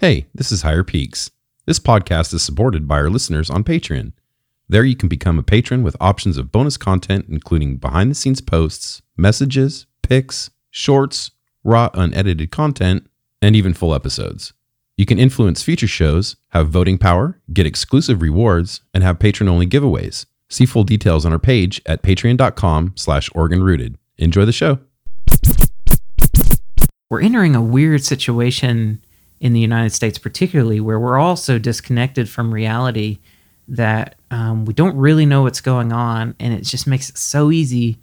Hey, this is Higher Peaks. This podcast is supported by our listeners on Patreon. There you can become a patron with options of bonus content, including behind the scenes posts, messages, pics, shorts, raw unedited content, and even full episodes. You can influence future shows, have voting power, get exclusive rewards, and have patron only giveaways. See full details on our page at patreon.com slash oregonrooted. Enjoy the show. we're entering a weird situation in the United States, particularly where we're all so disconnected from reality that um, we don't really know what's going on, and it just makes it so easy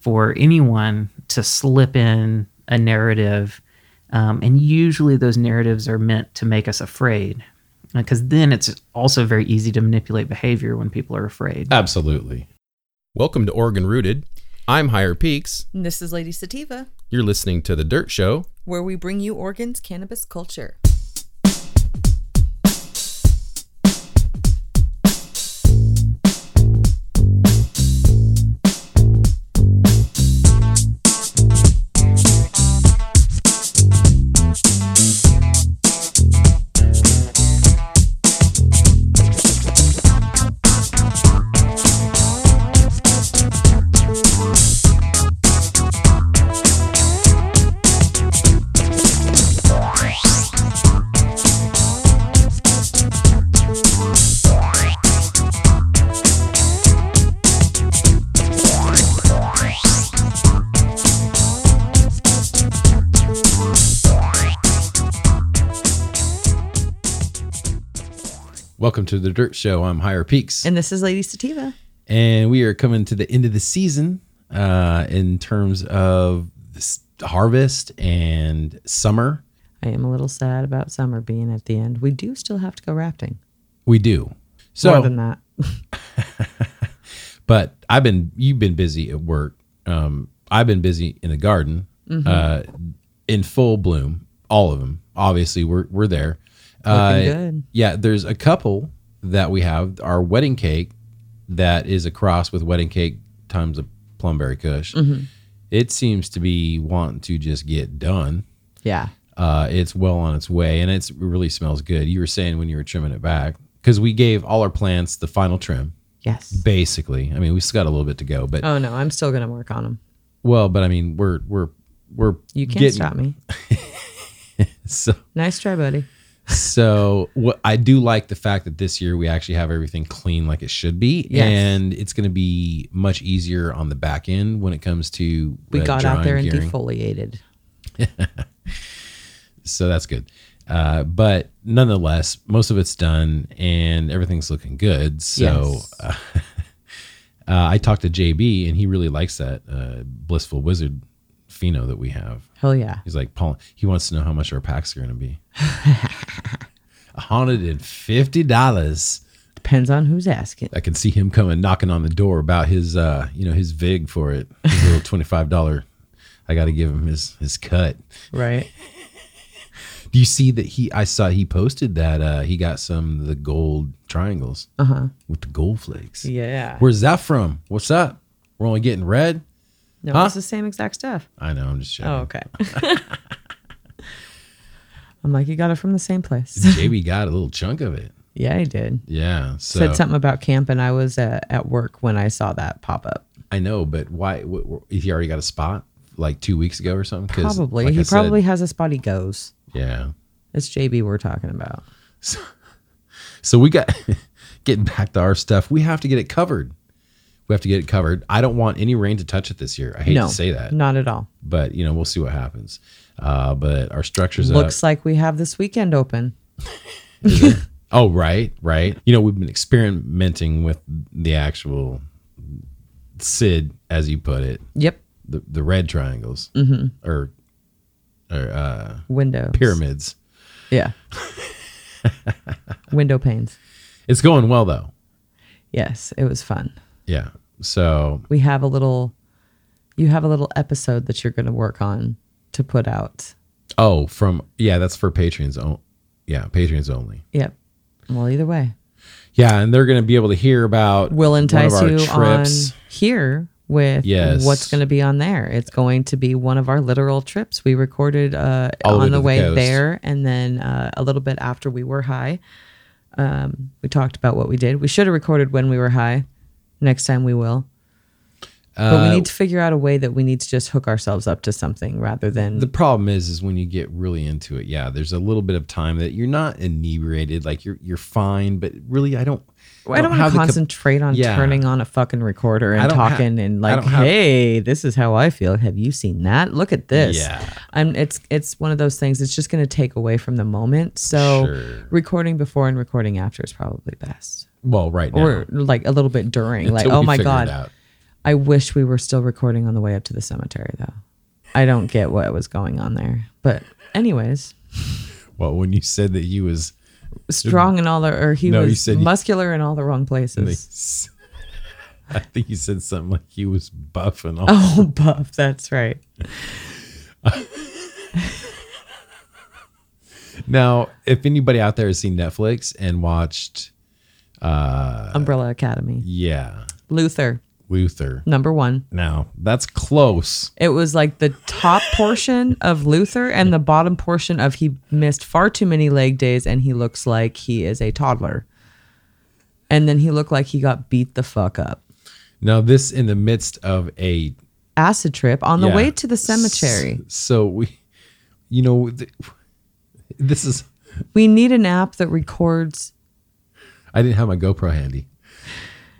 for anyone to slip in a narrative. Um, and usually, those narratives are meant to make us afraid, because then it's also very easy to manipulate behavior when people are afraid. Absolutely. Welcome to Oregon Rooted. I'm Higher Peaks. And This is Lady Sativa, You're listening to The Dirt Show. where we bring you Oregon's cannabis culture. Welcome to The Dirt Show. I'm Higher Peaks. And this is Lady Sativa. And we are coming to the end of the season uh, in terms of harvest and summer. I am a little sad about summer being at the end. We do still have to go rafting. We do. So, More than that. but I've been, you've been busy at work. Um, I've been busy in the garden uh, in full bloom, all of them. Obviously, we're, we're there. Uh, good. Yeah, there's a couple that we have. Our wedding cake that is a cross with wedding cake times a plumberry kush. It seems to be wanting to just get done. Yeah. Uh, it's well on its way, and it's, it really smells good. You were saying when you were trimming it back because we gave all our plants the final trim, Yes. basically. I mean, we still got a little bit to go, but Oh no, I'm still gonna work on them. well, but I mean, we're we're we're You can't getting- stop me. So Nice try, buddy. So what I do like the fact that this year we actually have everything clean like it should be, Yes. and it's going to be much easier on the back end when it comes to We uh, got out there and curing. defoliated. so that's good. Uh, but nonetheless, most of it's done and everything's looking good. So Yes. uh, uh, I talked to JB and he really likes that uh, Blissful Wizard pheno that we have. Hell yeah. He's like, Paul, he wants to know how much our packs are going to be. $150. Depends on who's asking. I can see him coming knocking on the door about his uh you know his vig for it his little twenty five dollar I got to give him his his cut. Right. Do you see that he I saw he posted that uh he got some of the gold triangles Uh-huh. with the gold flakes. Yeah. Where's that from? What's up? We're only getting red. No, Huh? it's the same exact stuff. I know. I'm just joking. Oh, okay. I'm like, you got it from the same place. JB got a little chunk of it. yeah, he did. Yeah. So Said something about camp, and I was uh, at work when I saw that pop up. I know, but why? Wh- wh- if he already got a spot like two weeks ago or something? Probably. like I he said, probably has a spot he goes. yeah. It's JB we're talking about. So we got getting back to our stuff. We have to get it covered. We have to get it covered. I don't want any rain to touch it this year. I hate no, to say that, not at all. but you know we'll see what happens. Uh, but our structure's Looks up. like we have this weekend open. Oh right, right. You know we've been experimenting with the actual SID, as you put it, Yep. the the red triangles or or uh, Windows. pyramids. Yeah. Window panes. It's going well though. Yes, it was fun. Yeah. So We have a little you have a little episode that you're going to work on to put out. oh, from yeah, that's for patrons. Oh, yeah, patrons only. Yep. Well, either way, Yeah, and they're going to be able to hear about we'll entice our you trips. on here with Yes. what's going to be on there. It's going to be one of our literal trips. We recorded uh, All on the the way coast. there, and then uh, a little bit after we were high. Um, we talked about what we did. We should have recorded when we were high. Next time we will. But Uh, we need to figure out a way that we need to just hook ourselves up to something rather than The problem is, is when you get really into it. Yeah, there's a little bit of time that you're not inebriated. Like you're you're fine, but really, I don't. I don't want to cap- concentrate on Yeah. turning on a fucking recorder and don't ha- talking and like, don't have- hey, this is how I feel. Have you seen that? Look at this. Yeah. I'm it's it's one of those things. It's just going to take away from the moment. So Sure. recording before and recording after is probably best, Well, right now, or like a little bit during. like, oh my god. I wish we were still recording on the way up to the cemetery though. I don't get what was going on there, but anyways, Well, when you said that he was, strong in all the or he No, was said muscular in all the wrong places. I think you said something like he was buff and all. Oh, buff. That's right. Now, if anybody out there has seen Netflix and watched, uh, Umbrella Academy. yeah, Luther, Luther. number one. Now that's close. It was like the top portion of Luther and the bottom portion of he missed far too many leg days and he looks like he is a toddler. And then he looked like he got beat the fuck up. Now this in the midst of a Acid trip on the yeah. way to the cemetery. So we, you know, th- this is. We need an app that records. I didn't have my GoPro handy.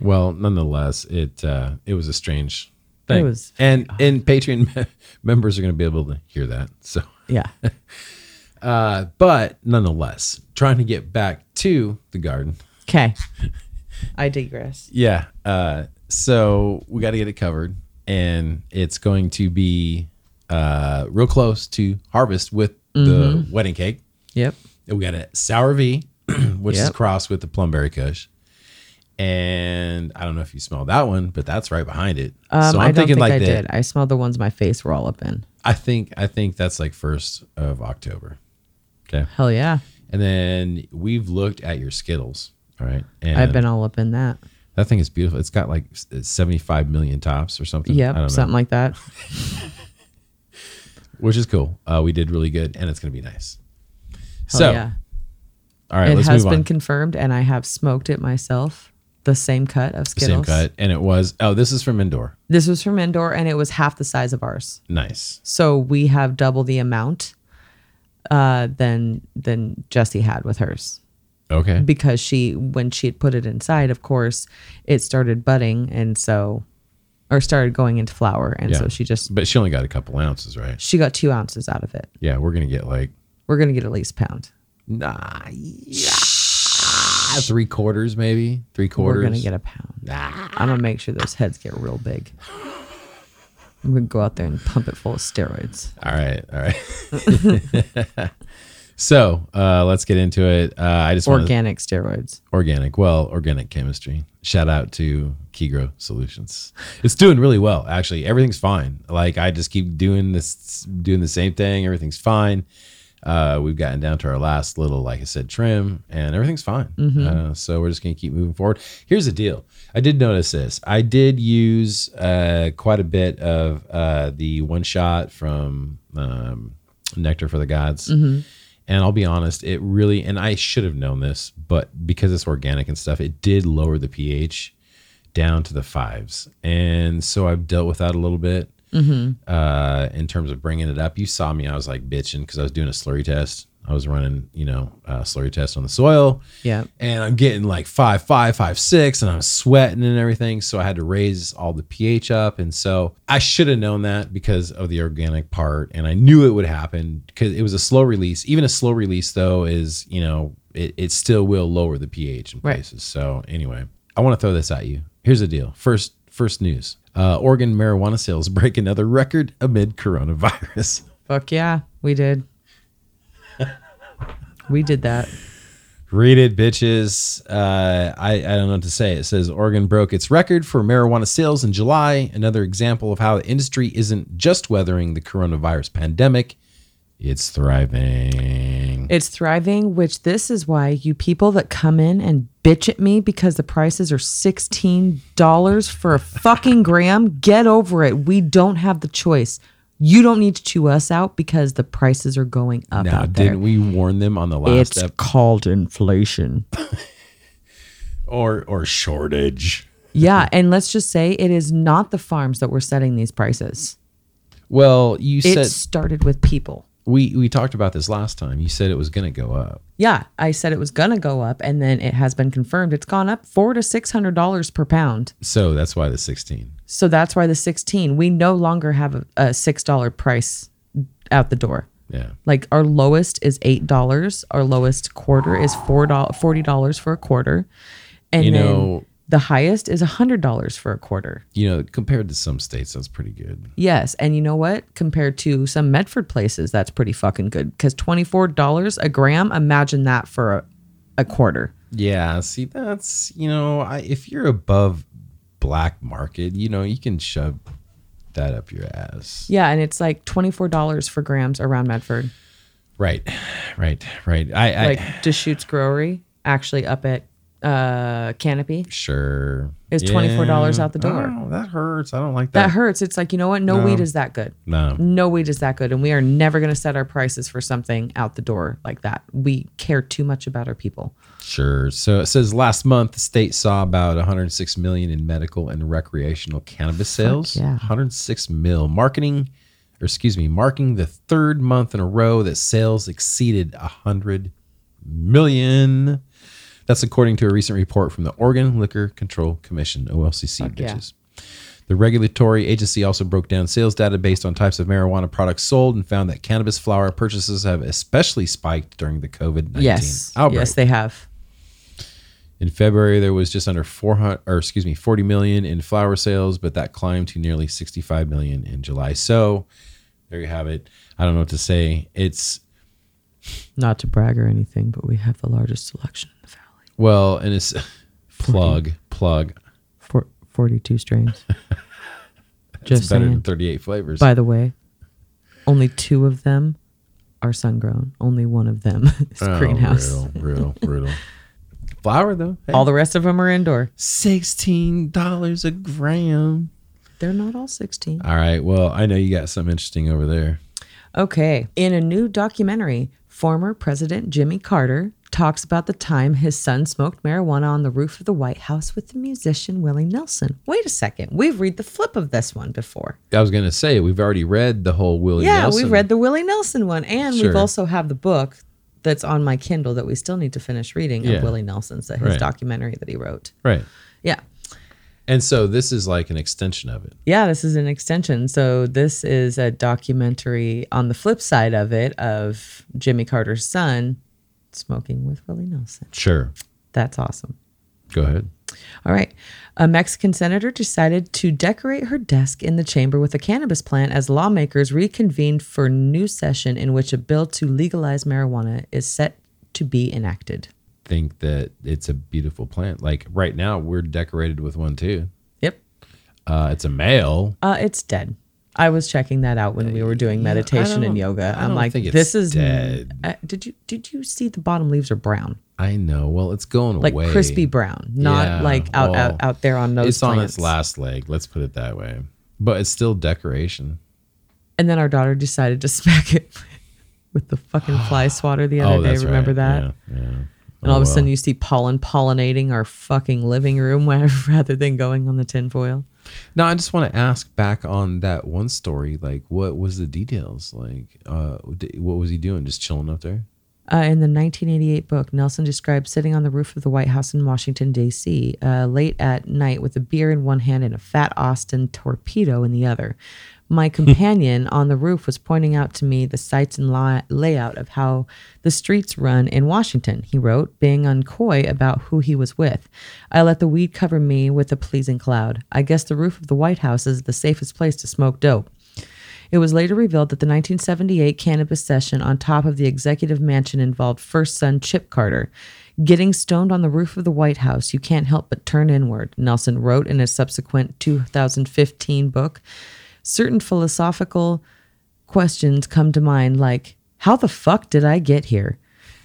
Well, nonetheless, it uh, it was a strange thing. was- and and Patreon members are going to be able to hear that. So, Yeah. uh, but nonetheless, trying to get back to the garden. Okay. I digress. Yeah. Uh, so we got to get it covered, and it's going to be uh, real close to harvest with the wedding cake. Yep. And we got a sour V, which is crossed with the plumberry kush. And I don't know if you smell that one, but that's right behind it. Um, so I'm thinking think like I that. did. I smelled the ones my face were all up in. I think I think that's like first of October. Okay. Hell yeah. And then we've looked at your Skittles. All right. And I've been all up in that. that thing is beautiful. It's got like 75 million tops or something. I Yep. don't know. Something like that. Which is cool. Uh, we did really good and it's going to be nice. Hell so, yeah. All right, it has been on. confirmed, and I have smoked it myself. The same cut of Same Skittles. cut. And it was, oh, this is from Indoor. This was from indoor, and it was half the size of ours. Nice. So we have double the amount uh, than than Jessie had with hers Okay. because she when she had put it inside, of course, it started budding, and so or started going into flower, and Yeah. so she just But she only got a couple ounces, right? she got two ounces out of it. Yeah, we're gonna get like We're gonna get at least a pound. Nah, yeah, three quarters maybe, three quarters. We're gonna get a pound. Nah. I'm gonna make sure those heads get real big. I'm gonna go out there and pump it full of steroids. All right, all right. so uh, let's get into it. Uh, I just Organic steroids. organic. Well, organic chemistry. Shout out to Kegro Solutions. It's doing really well, actually. Everything's fine. Like I just keep doing this, doing the same thing. Everything's fine. Uh, we've gotten down to our last little, like I said, trim, and everything's fine. Uh, so we're just gonna keep moving forward. Here's the deal. I did notice this. I did use uh, quite a bit of uh, the one shot from um, Nectar for the Gods. And I'll be honest, it really, and I should have known this, but because it's organic and stuff, it did lower the pH down to the fives. And so I've dealt with that a little bit uh, in terms of bringing it up. You saw me, I was like bitching because I was doing a slurry test. I was running, you know, a slurry test on the soil Yeah. and I'm getting like five, five, five, six, and I'm sweating and everything. So I had to raise all the pH up. And so I should have known that because of the organic part. And I knew it would happen because it was a slow release. Even a slow release, though, is, you know, it, it still will lower the pH in Right. places. So anyway, I want to throw this at you. Here's the deal. First, first news. Uh, Oregon marijuana sales break another record amid coronavirus. Fuck yeah, we did. we did that. Read it, bitches. Uh, I, I don't know what to say. It says Oregon broke its record for marijuana sales in July. Another example of how the industry isn't just weathering the coronavirus pandemic, it's thriving. thriving. It's thriving, which this is why you people that come in and bitch at me because the prices are $16 for a fucking gram, get over it. We don't have the choice. You don't need to chew us out because the prices are going up now, out there. didn't we warn them on the last It's ep- called inflation. or or shortage? yeah, and let's just say it is not the farms that were setting these prices. Well, you It said started with people. We we talked about this last time. You said it was going to go up. Yeah, I said it was gonna go up, and then it has been confirmed. It's gone up four to six hundred dollars per pound. So that's why the 16. So that's why the sixteen. We no longer have a, a six dollar price out the door. Yeah. Like our lowest is eight dollars. Our lowest quarter is four dollars, forty dollars for a quarter, and You then know- the highest is a hundred dollars for a quarter. You know, compared to some states that's pretty good. Yes, and you know what? Compared to some Medford places, that's pretty fucking good. Because twenty four dollars a gram. Imagine that for a, a quarter. Yeah, see that's, you know, I, if you're above black market, you know, you can shove that up your ass. Yeah, and it's like twenty four dollars for grams around Medford. Right. Right. Right. I, I Like Deschutes Growery, actually up at uh Canopy. sure Is $24 out the door. Oh, that hurts. I don't like that. That hurts. It's like, you know what? No, weed is that good. No. No weed is that good. And we are never going to set our prices for something out the door like that. We care too much about our people. Sure. So it says last month the state saw about 106 million in medical and recreational cannabis sales. yeah. 106 mil. Marketing, or excuse me, marking the third month in a row that sales exceeded 100 million. That's according to a recent report from the Oregon Liquor Control Commission, OLCC, Fuck yeah. The regulatory agency also broke down sales data based on types of marijuana products sold and found that cannabis flower purchases have especially spiked during the COVID 19 Yes. outbreak. Yes, they have. In February, there was just under 400, or excuse me, 40 million in flower sales, but that climbed to nearly 65 million in July. So there you have it. I don't know what to say. It's, Not to brag or anything, but we have the largest selection in the valley. Well, and it's plug, plug. For 42 strains. It's Just better saying. than 38 flavors. By the way, only two of them are sun grown. Only one of them is Oh, greenhouse. Brutal, brutal, brutal. Flower, though. Hey, All the rest of them are indoor. $16 a gram. They're not all 16. All right. Well, I know you got something interesting over there. Okay. In a new documentary, former President Jimmy Carter talks about the time his son smoked marijuana on the roof of the White House with the musician Willie Nelson. Wait a second. We've read the flip of this one before. I was going to say, we've already read the whole Willie yeah, Nelson. we've read the Willie Nelson one. And we've also have the book that's on my Kindle that we still need to finish reading Yeah. of Willie Nelson's, his Right. documentary that he wrote. Right. Yeah. And so this is like an extension of it. Yeah, this is an extension. So this is a documentary on the flip side of it of Jimmy Carter's son smoking with Willie Nelson. Sure. That's awesome. Go ahead. All right. A Mexican senator decided to decorate her desk in the chamber with a cannabis plant as lawmakers reconvened for new session in which a bill to legalize marijuana is set to be enacted. think that it's a beautiful plant. Like right now, we're decorated with one too. Yep. Uh, it's a male. Uh, it's dead. I was checking that out when we were doing meditation and yoga. I'm like, this is dead. Uh, did you did you see the bottom leaves are brown, I know. Well, it's going away like away. crispy brown, not Yeah, like out, well, out out there on those. It's on plants. its last leg. Let's put it that way. But it's still decoration. And then our daughter decided to smack it with the fucking fly swatter the other oh, day. that's Remember right. that? Yeah. yeah. And all Oh, of a sudden you see pollen pollinating our fucking living room rather than going on the tinfoil. Now, I just want to ask back on that one story. Like, what was the details? Like, uh, what was he doing? Just chilling up there? Uh, in the 1988 book, Nelson described sitting on the roof of the White House in Washington, D.C., uh, late at night with a beer in one hand and a fat Austin torpedo in the other. My companion on the roof was pointing out to me the sights and la- layout of how the streets run in Washington, he wrote, being uncoy about who he was with. I let the weed cover me with a pleasing cloud. I guess the roof of the White House is the safest place to smoke dope. It was later revealed that the 1978 cannabis session on top of the executive mansion involved first son Chip Carter. Getting stoned on the roof of the White House, you can't help but turn inward, Nelson wrote in a subsequent 2015 book. Certain philosophical questions come to mind, like, how the fuck did I get here?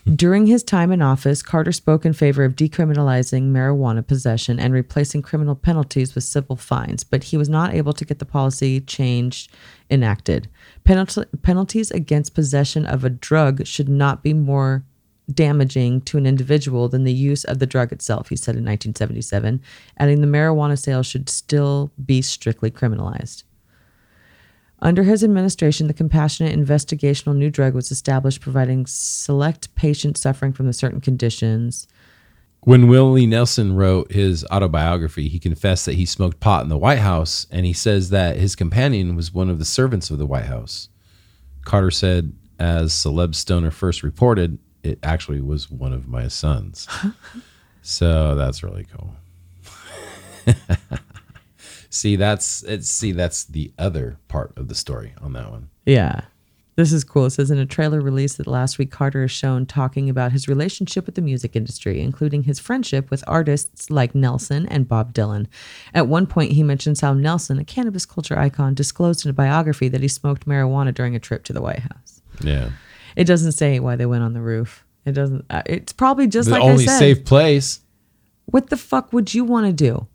Hmm. During his time in office, Carter spoke in favor of decriminalizing marijuana possession and replacing criminal penalties with civil fines, but he was not able to get the policy change enacted. Penalty, penalties against possession of a drug should not be more damaging to an individual than the use of the drug itself, he said in 1977, adding the marijuana sale should still be strictly criminalized. Under his administration, the Compassionate Investigational New Drug was established, providing select patients suffering from the certain conditions. When Willie Nelson wrote his autobiography, he confessed that he smoked pot in the White House, and he says that his companion was one of the servants of the White House. Carter said, as CelebStoner first reported, it actually was one of my sons. so that's really cool. see, that's it's see that's the other part of the story on that one. Yeah. This is cool. It says in a trailer release that last week, Carter is shown talking about his relationship with the music industry, including his friendship with artists like Nelson and Bob Dylan. At one point, he mentions how Nelson, a cannabis culture icon, disclosed in a biography that he smoked marijuana during a trip to the White House. Yeah. It doesn't say why they went on the roof. It doesn't. uh, It's probably just the like only I said. safe place. What the fuck would you want to do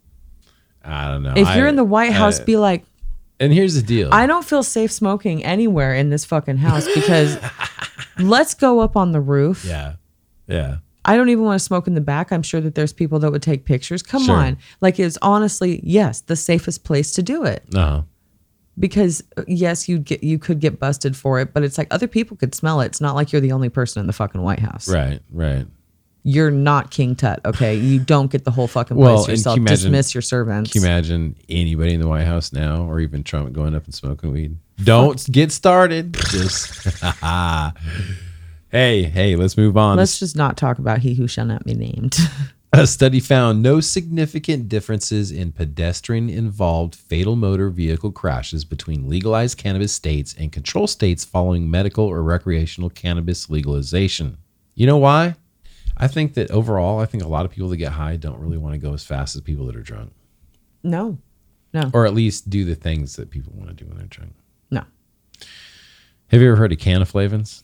I don't know. if you're in the White House? I- be like, and here's the deal. I don't feel safe smoking anywhere in this fucking house because let's go up on the roof. yeah. Yeah. I don't even want to smoke in the back. I'm sure that there's people that would take pictures. Come Sure. on. Like it's honestly, yes, the safest place to do it. Uh-huh. Because uh, yes, you get you could get busted for it, but it's like other people could smell it. It's not like you're the only person in the fucking White House. Right. Right. You're not King Tut, okay? You don't get the whole fucking Well, place yourself. you imagine- Dismiss your servants. Can you imagine anybody in the White House now, or even Trump going up and smoking weed? Don't get started. Just hey, hey, let's move on. Let's just not talk about he who shall not be named. A study found no significant differences in pedestrian involved fatal motor vehicle crashes between legalized cannabis states and control states following medical or recreational cannabis legalization. You know why? I think that overall, I think a lot of people that get high don't really want to go as fast as people that are drunk, no, no, or at least do the things that people want to do when they're drunk. no. Have you ever heard of cannflavins?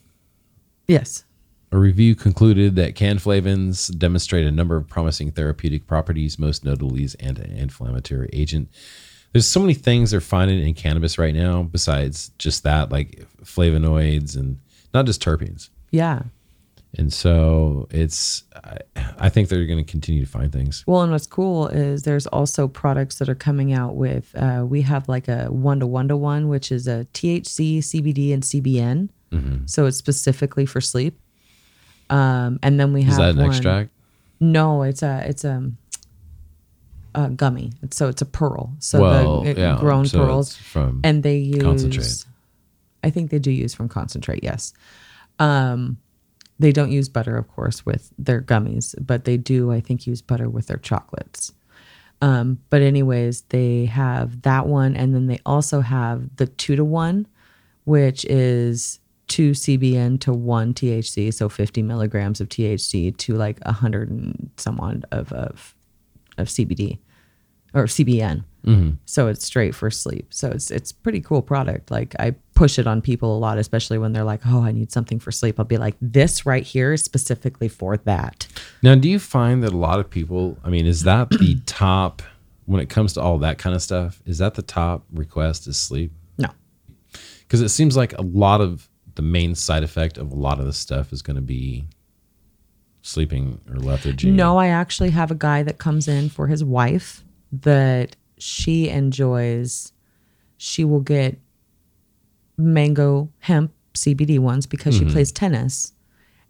Yes. A review concluded that cannflavins demonstrate a number of promising therapeutic properties, most notably as anti-inflammatory agent. There's so many things they're finding in cannabis right now besides just that, like flavonoids and not just terpenes. Yeah. And so it's, I, I think they're going to continue to find things. Well, and what's cool is there's also products that are coming out with. Uh, we have like a one to one to one, which is a THC, CBD, and CBN. Mm-hmm. So it's specifically for sleep. Um, and then we have Is that an one- extract? No, it's a it's a, a gummy. So it's a pearl. So well, the it- yeah, grown so pearls, from and they use concentrate. I think they do use from concentrate. Yes. Um, they don't use butter, of course, with their gummies, but they do, I think, use butter with their chocolates. Um, but anyways, they have that one, and then they also have the two to one, which is two CBN to one THC, so 50 milligrams of THC to like a hundred and some odd of of of CBD or CBN. Mm-hmm. So it's straight for sleep. So it's it's pretty cool product. Like I push it on people a lot, especially when they're like, "Oh, I need something for sleep." I'll be like, "This right here is specifically for that." Now, do you find that a lot of people, I mean, is that the top, when it comes to all that kind of stuff, is that the top request is sleep? No. Because it seems like a lot of the main side effect of a lot of this stuff is going to be sleeping or lethargy. No, I actually have a guy that comes in for his wife that she enjoys. She will get mango hemp CBD ones because she mm-hmm. plays tennis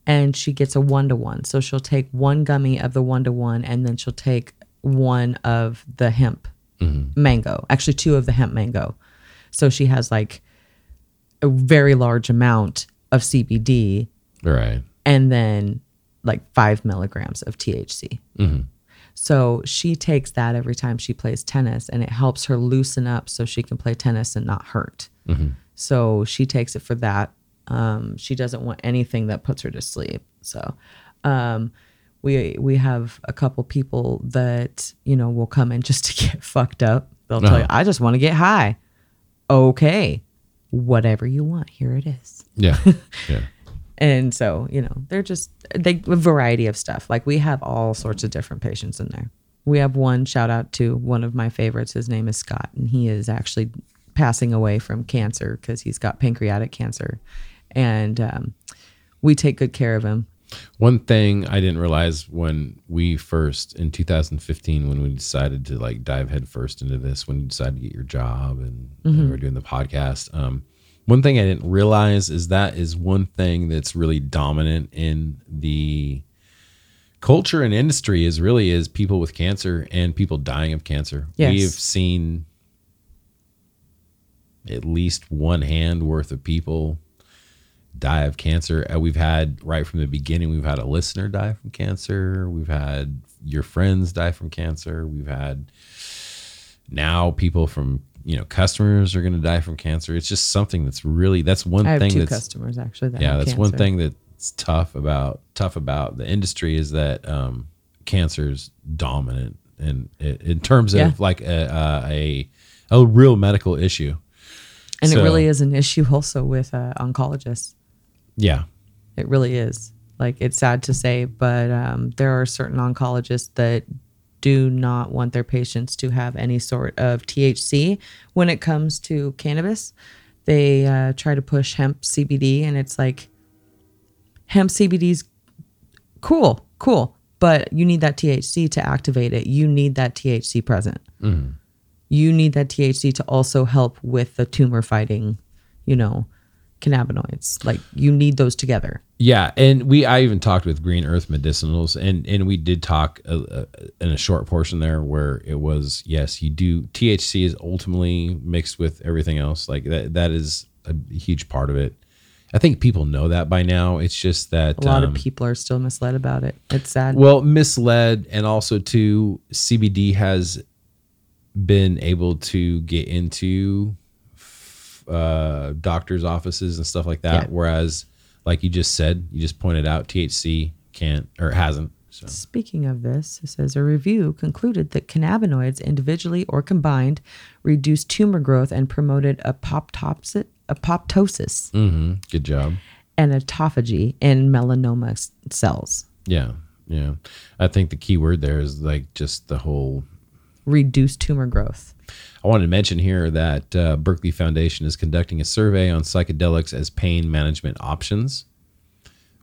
and she gets a one to one. So she'll take one gummy of the one to one and then she'll take one of the hemp mm-hmm. mango, actually, two of the hemp mango. So she has like a very large amount of CBD Right. and then like five milligrams of THC. Mm-hmm. So she takes that every time she plays tennis and it helps her loosen up so she can play tennis and not hurt. So she takes it for that. Um, she doesn't want anything that puts her to sleep. So um, we we have a couple people that you know will come in just to get fucked up. They'll tell you, Uh-huh. "I just want to get high." Okay, whatever you want, here it is. Yeah. yeah. And so, you know, they're just they a variety of stuff. Like we have all sorts of different patients in there. We have one shout out to one of my favorites. His name is Scott, and he is actually passing away from cancer because he's got pancreatic cancer, and um, we take good care of him. One thing I didn't realize when we first in 2015 when we decided to like dive headfirst into this, when you decided to get your job and, and we we're doing the podcast, um, one thing I didn't realize is that is one thing that's really dominant in the culture and industry is really is people with cancer and people dying of cancer. Yes. We've seen at least one hand worth of people die of cancer. Uh, we've had right from the beginning, we've had a listener die from cancer. We've had your friends die from cancer. We've had now people from you know customers are going to die from cancer. It's just something that's really that's one I have thing two that's customers actually. That yeah that's one thing that's tough about tough about the industry is that um, cancer is dominant and in, in terms of Yeah. like a, a a a real medical issue. and So- it really is an issue also with uh, oncologists. Yeah, It really is. Like it's sad to say, but um, there are certain oncologists that do not want their patients to have any sort of THC when it comes to cannabis. They uh, try to push hemp CBD, and it's like hemp CBD's cool, cool, but you need that THC to activate it. You need that THC present. You need that THC to also help with the tumor fighting, you know, cannabinoids. Like you need those together. Yeah, and we I even talked with Green Earth Medicinals, and and we did talk uh, uh, in a short portion there where it was yes, you do THC is ultimately mixed with everything else, like that that is a huge part of it. I think people know that by now. It's just that A lot um, of people are still misled about it. It's sad. well misled, and also too CBD has been able to get into uh, doctors' offices and stuff like that, Yeah. whereas like you just said, you just pointed out THC can't or hasn't. So Speaking of this, it says a review concluded that cannabinoids individually or combined reduced tumor growth and promoted apoptosis, apoptosis hmm good job. and autophagy in melanoma cells. Yeah, yeah. I think the key word there is like just the whole. Reduced tumor growth. I wanted to mention here that uh, Beckley Foundation is conducting a survey on psychedelics as pain management options,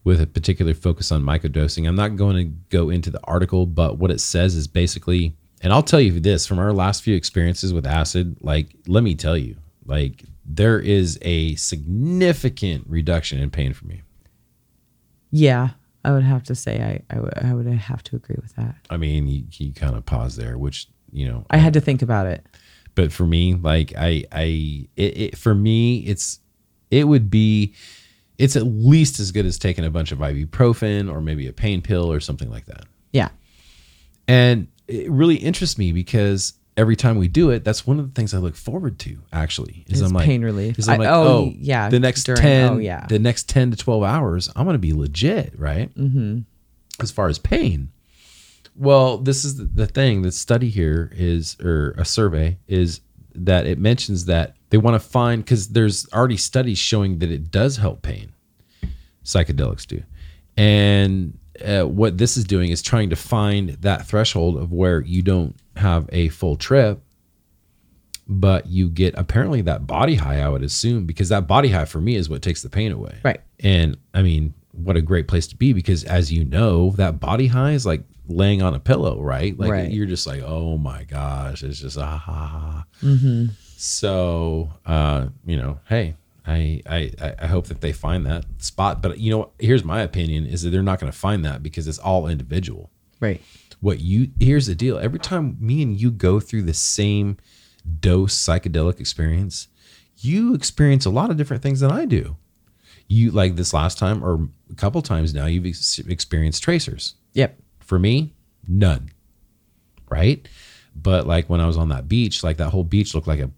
with a particular focus on microdosing. I'm not going to go into the article, but what it says is basically, and I'll tell you this from our last few experiences with acid. Like, let me tell you, like there is a significant reduction in pain for me. Yeah, I would have to say I, I, would, have to agree with that. I mean, you, you kind of pause there, which you know, I had to think about it. But for me, like I, I, it, it for me, it's, it would be, it's at least as good as taking a bunch of ibuprofen or maybe a pain pill or something like that. Yeah. And it really interests me because every time we do it, that's one of the things I look forward to. Actually, is Is I'm like pain relief. Is I'm I- oh, oh, yeah, the next during- ten, oh, yeah. the next ten to twelve hours, I'm gonna be legit, right? Mm-hmm. As far as pain, well, this is the, thing. The study here is, or a survey is that it mentions that they want to find because there's already studies showing that it does help pain. Psychedelics do, and uh, what this is doing is trying to find that threshold of where you don't have a full trip, but you get apparently that body high. I would assume because that body high for me is what takes the pain away. Right. And I mean, what a great place to be because as you know, that body high is like laying on a pillow, right? Like Right. you're just like, oh my gosh, it's just ah. ha, ha. Mm-hmm. So, uh, you know, hey, I, I I- I hope that they find that spot. But you know, here's my opinion: is that they're not going to find that because it's all individual. Right. What you here's the deal: every time me and you go through the same dose psychedelic experience, you experience a lot of different things than I do. You like this last time or a couple times now, you've ex- experienced tracers. Yep. For me, none. Right? But like when I was on that beach, like that whole beach looked like a,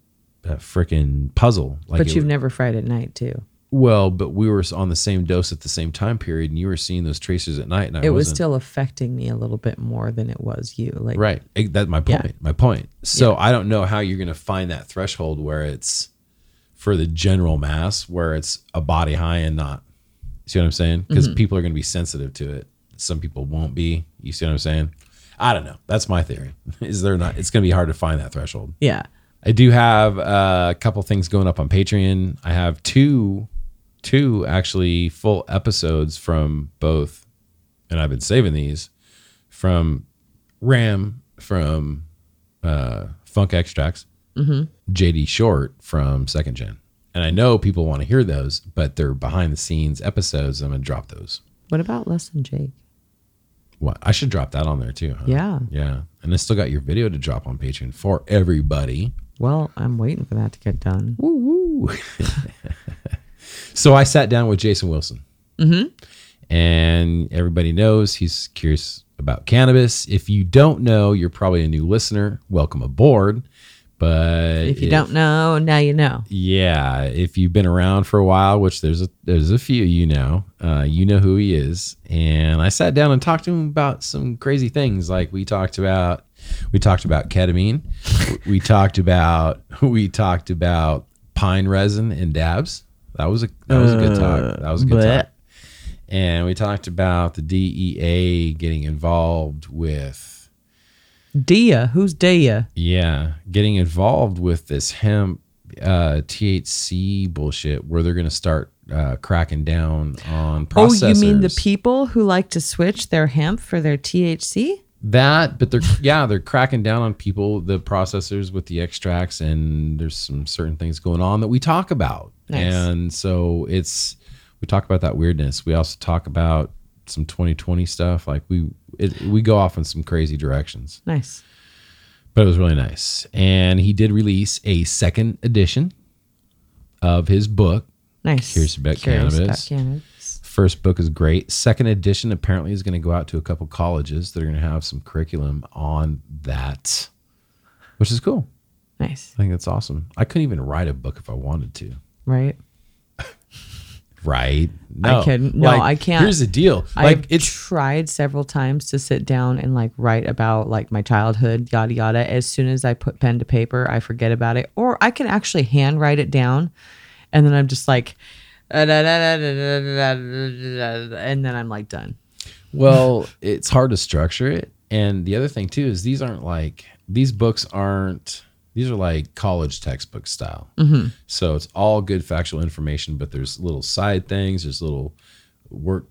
a freaking puzzle. Like but you've was- never fried at night too. well, but we were on the same dose at the same time period, and you were seeing those tracers at night, and I it was still affecting me a little bit more than it was you. Like right. That's my Yeah. point. My point. So I don't know how you're going to find that threshold where it's for the general mass, where it's a body high and not See what I'm saying? Because mm-hmm. people are going to be sensitive to it. Some people won't be. You see what I'm saying? I don't know. That's my theory. Is there not? It's going to be hard to find that threshold. Yeah. I do have uh, a couple things going up on Patreon. I have two, two actually full episodes from both, and I've been saving these from Ram from uh, Funk Extracts, JD Short from Second Gen, and I know people want to hear those, but they're behind the scenes episodes. I'm gonna drop those. What about Less Than Jake? What I should drop that on there too. Huh? Yeah. yeah, and I still got your video to drop on Patreon for everybody. Well, I'm waiting for that to get done. Woo woo. so I sat down with Jason Wilson. Mm-hmm. And everybody knows he's curious about cannabis. If you don't know, you're probably a new listener. Welcome aboard. But If you don't know, now you know. yeah, if you've been around for a while, which there's a there's a few you know, uh, you know who he is. And I sat down and talked to him about some crazy things. Like we talked about, we talked about ketamine, we talked about we talked about pine resin and dabs. That was a that was a good talk. That was a good bleh. talk. And we talked about the DEA getting involved with Dia, who's Dia? yeah, getting involved with this hemp uh, THC bullshit, where they're going to start uh, cracking down on processors. Oh, you mean the people who like to switch their hemp for their THC? that? But they're yeah, they're cracking down on people, the processors with the extracts, and there's some certain things going on that we talk about, Nice. and so it's we talk about that weirdness. We also talk about some 2020 stuff. Like we it, we go off in some crazy directions. Nice. but it was really nice. And he did release a second edition of his book. Nice. Curious about cannabis. cannabis. First book is great. Second edition apparently is going to go out to a couple colleges that are going to have some curriculum on that, which is cool. Nice. I think that's awesome. I couldn't even write a book if I wanted to. Right? Right? No, couldn't. No, I can't. Here's the deal. Like I've it's tried several times to sit down and like write about like my childhood, yada yada. As soon as I put pen to paper, I forget about it, or I can actually hand write it down, and then I'm just like, and then I'm like done. Well, it's hard to structure it. And the other thing too is these aren't like these books aren't these are like college textbook style. So it's all good factual information, but there's little side things. There's little work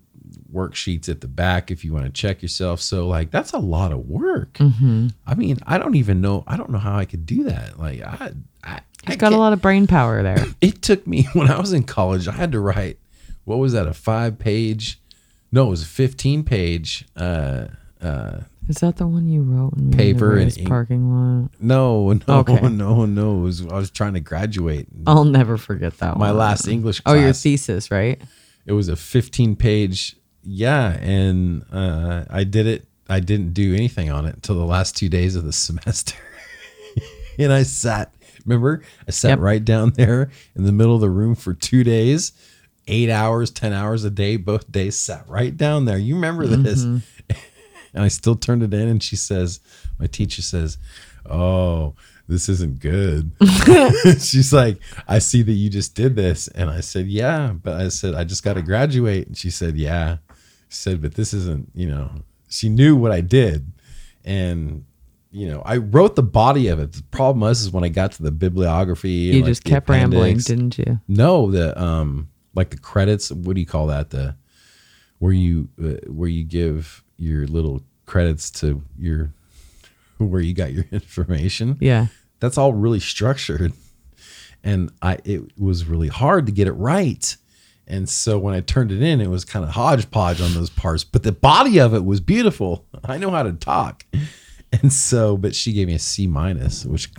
worksheets at the back if you want to check yourself. So like that's a lot of work. I mean, I don't even know. I don't know how I could do that. Like I, I, I got a lot of brain power there. it took me when I was in college, I had to write what was that, a five page no, it was a fifteen page uh uh Is that the one you wrote in Paper and ink. parking lot? no, no, Okay. no, no. It was I was trying to graduate. I'll never forget that My one. last English Oh, your thesis, right? it was a fifteen page yeah, and uh I did it I didn't do anything on it until the last two days of the semester. and I sat remember? I sat Yep. right down there in the middle of the room for two days, eight hours, ten hours a day, both days, sat right down there. You remember this. Mm-hmm. And I still turned it in and she says, my teacher says, Oh, this isn't good. She's like, I see that you just did this. And I said, Yeah. But I said, I just got to graduate. And she said, Yeah. She said, But this isn't, you know, she knew what I did. And, you know, I wrote the body of it. The problem was is when I got to the bibliography. You like, just kept rambling, didn't you? no, the um, like the credits. What do you call that? The where you uh, where you give your little credits to your where you got your information. Yeah. That's all really structured, and I it was really hard to get it right. And so when I turned it in, it was kind of hodgepodge on those parts, but the body of it was beautiful. I know how to talk. And so, but she gave me a C minus, which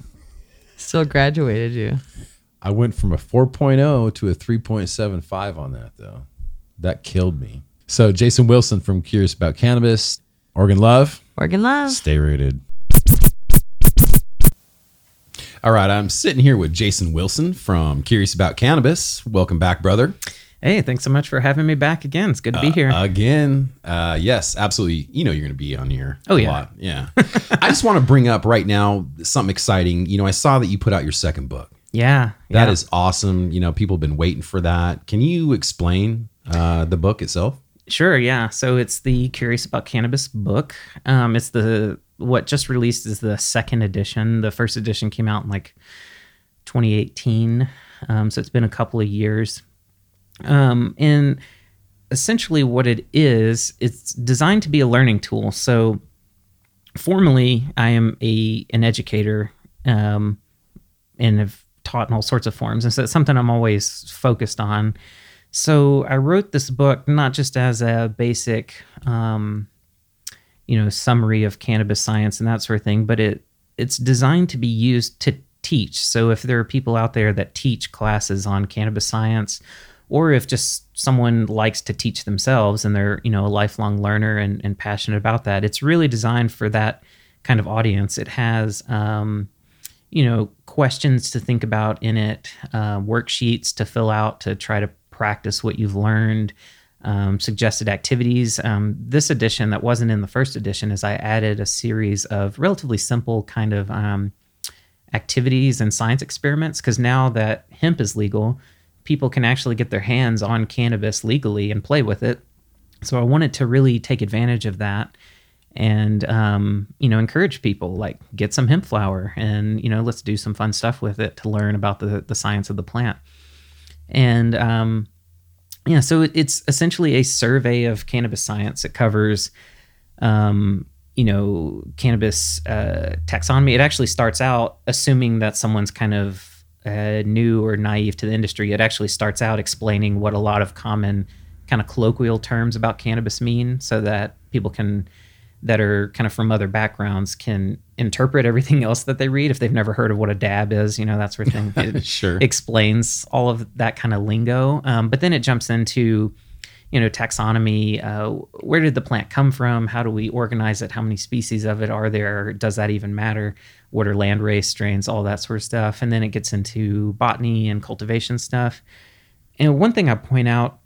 Still graduated you. I went from a 4.0 to a 3.75 on that though. That killed me. So Jason Wilson from Curious About Cannabis, Oregon Love, Oregon Love. stay rooted. All right, I'm sitting here with Jason Wilson from Curious About Cannabis. Welcome back, brother. Hey, thanks so much for having me back again. It's good to be here. Again, uh, yes, absolutely. You know you're going to be on here. Oh, a yeah. lot. yeah. I just want to bring up right now something exciting. You know, I saw that you put out your second book. yeah. That yeah. is awesome. You know, people have been waiting for that. Can you explain Uh, the book itself. Sure, yeah. So it's the Curious About Cannabis book. Um, it's the what just released is the second edition. The first edition came out in like 2018, um, so it's been a couple of years. Um, and essentially, what it is, it's designed to be a learning tool. So formally, I am a an educator, um, and have taught in all sorts of forms, and so it's something I'm always focused on. So I wrote this book not just as a basic, um, you know, summary of cannabis science and that sort of thing, but it it's designed to be used to teach. So if there are people out there that teach classes on cannabis science, or if just someone likes to teach themselves and they're you know a lifelong learner and, and passionate about that, it's really designed for that kind of audience. It has um, you know questions to think about in it, uh, worksheets to fill out to try to practice what you've learned, um, suggested activities. Um, this edition that wasn't in the first edition is I added a series of relatively simple kind of um, activities and science experiments because now that hemp is legal, people can actually get their hands on cannabis legally and play with it. So I wanted to really take advantage of that and um, you know encourage people like get some hemp flower and you know let's do some fun stuff with it to learn about the the science of the plant and um, yeah, so it's essentially a survey of cannabis science. It covers, um, you know, cannabis uh, taxonomy. It actually starts out assuming that someone's kind of uh, new or naive to the industry. It actually starts out explaining what a lot of common kind of colloquial terms about cannabis mean, so that people can that are kind of from other backgrounds can interpret everything else that they read if they've never heard of what a dab is, you know, that sort of thing. It Sure. explains all of that kind of lingo. Um, but then it jumps into, you know, taxonomy. Uh, where did the plant come from? How do we organize it? How many species of it are there? Does that even matter? What are landrace strains? All that sort of stuff. And then it gets into botany and cultivation stuff. And one thing I point out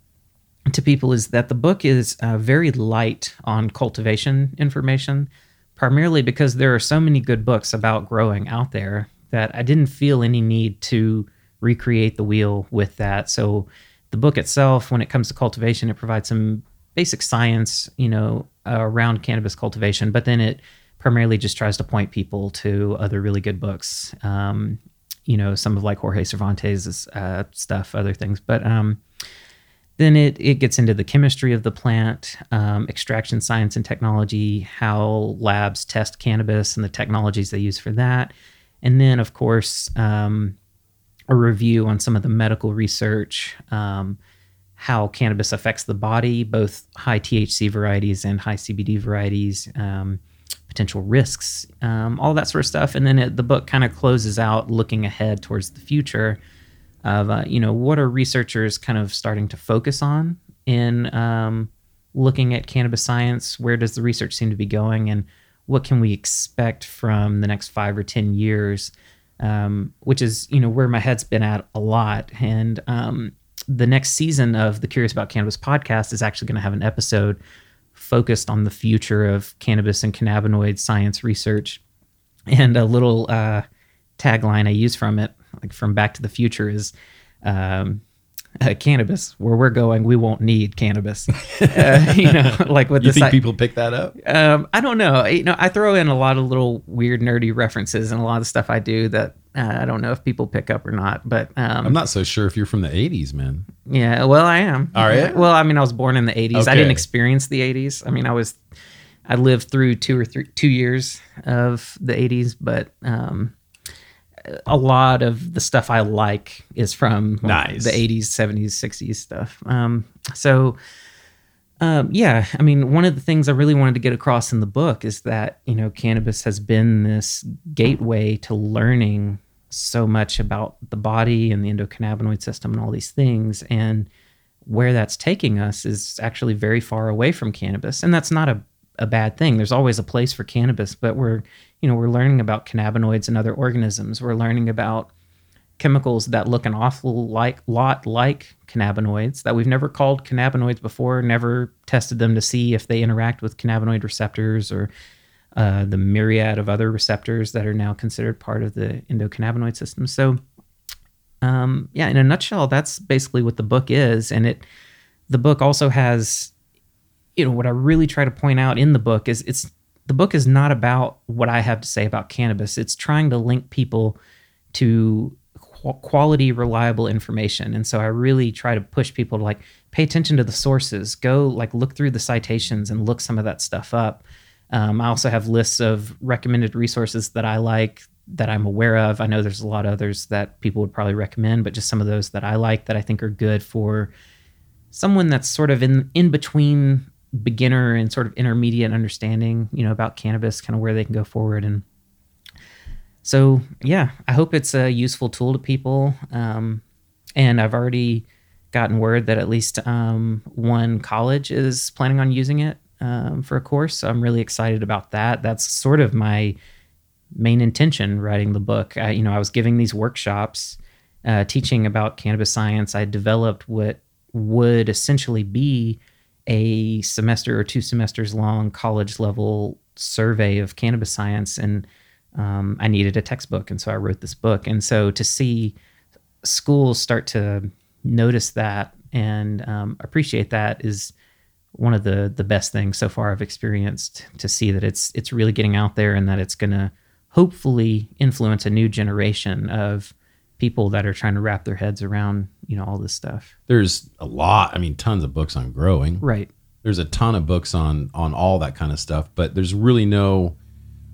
to people is that the book is uh, very light on cultivation information, primarily because there are so many good books about growing out there that I didn't feel any need to recreate the wheel with that. So the book itself, when it comes to cultivation, it provides some basic science, you know, uh, around cannabis cultivation, but then it primarily just tries to point people to other really good books. Um, you know, some of like Jorge Cervantes' uh, stuff, other things, but um, then it, it gets into the chemistry of the plant, um, extraction science and technology, how labs test cannabis and the technologies they use for that. And then, of course, um, a review on some of the medical research, um, how cannabis affects the body, both high THC varieties and high CBD varieties, um, potential risks, um, all that sort of stuff. And then it, the book kind of closes out looking ahead towards the future of uh, you know what are researchers kind of starting to focus on in um, looking at cannabis science? Where does the research seem to be going? And what can we expect from the next five or ten years? Um, which is you know where my head's been at a lot. And um, the next season of the curious about cannabis podcast is actually going to have an episode focused on the future of cannabis and cannabinoid science research and a little uh, tagline i use from it like from Back to the Future is um, uh, cannabis. Where we're going, we won't need cannabis. uh, you know, like with You think I, people pick that up? um, I don't know. You know, I throw in a lot of little weird nerdy references and a lot of stuff I do that uh, I don't know if people pick up or not. But um, I'm not so sure if you're from the 80s, man. yeah, well, I am. All right. Well, I mean, I was born in the '80s. I didn't experience the '80s. I mean, I was, I lived through two or three two years of the '80s, but um, a lot of the stuff I like is from Nice. the '80s, '70s, '60s stuff. Um, so. Um, yeah, I mean, one of the things I really wanted to get across in the book is that you know cannabis has been this gateway to learning so much about the body and the endocannabinoid system and all these things, and where that's taking us is actually very far away from cannabis, and that's not a a bad thing. There's always a place for cannabis, but we're you know we're learning about cannabinoids and other organisms. We're learning about chemicals that look an awful like lot like cannabinoids that we've never called cannabinoids before, never tested them to see if they interact with cannabinoid receptors or uh, the myriad of other receptors that are now considered part of the endocannabinoid system. So, um, yeah, in a nutshell, that's basically what the book is, and it the book also has, you know, what I really try to point out in the book is it's the book is not about what I have to say about cannabis. It's trying to link people to qu- quality, reliable information. And so I really try to push people to like pay attention to the sources, go like look through the citations and look some of that stuff up. Um, I also have lists of recommended resources that I like that I'm aware of. I know there's a lot of others that people would probably recommend, but just some of those that I like that I think are good for someone that's sort of in in between beginner and sort of intermediate understanding, you know, about cannabis, kind of where they can go forward. And so, yeah, I hope it's a useful tool to people. Um, and I've already gotten word that at least um, one college is planning on using it um, for a course. So I'm really excited about that. That's sort of my main intention writing the book. I, you know, I was giving these workshops, uh, teaching about cannabis science. I developed what would essentially be a semester or two semesters long college level survey of cannabis science, and um, I needed a textbook, and so I wrote this book. And so to see schools start to notice that and um, appreciate that is one of the the best things so far I've experienced to see that it's it's really getting out there and that it's going to hopefully influence a new generation of people that are trying to wrap their heads around you know all this stuff. There's a lot. I mean, tons of books on growing. Right. There's a ton of books on on all that kind of stuff, but there's really no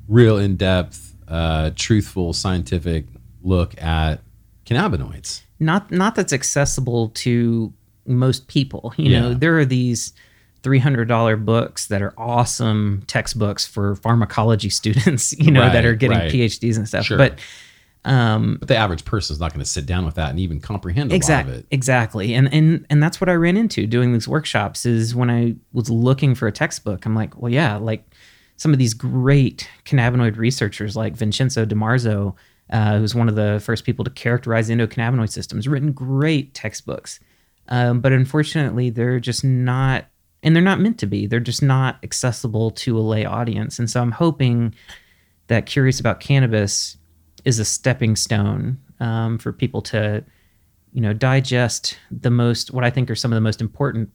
real in depth, uh, truthful, scientific look at cannabinoids. Not not that's accessible to most people. You know, there are these $300 books that are awesome textbooks for pharmacology students, you know, that are getting right. PhDs and stuff. Sure. But um But the average person is not going to sit down with that and even comprehend a lot exactly of it. exactly. And and and that's what i ran into doing these workshops is when i was looking for a textbook i'm like well yeah like some of these great cannabinoid researchers like Vincenzo Di Marzo uh, who's one of the first people to characterize endocannabinoid systems written great textbooks. Um, but unfortunately they're just not and they're not meant to be. They're just not accessible to a lay audience. And so i'm hoping that curious about cannabis is a stepping stone um, for people to you know digest the most what i think are some of the most important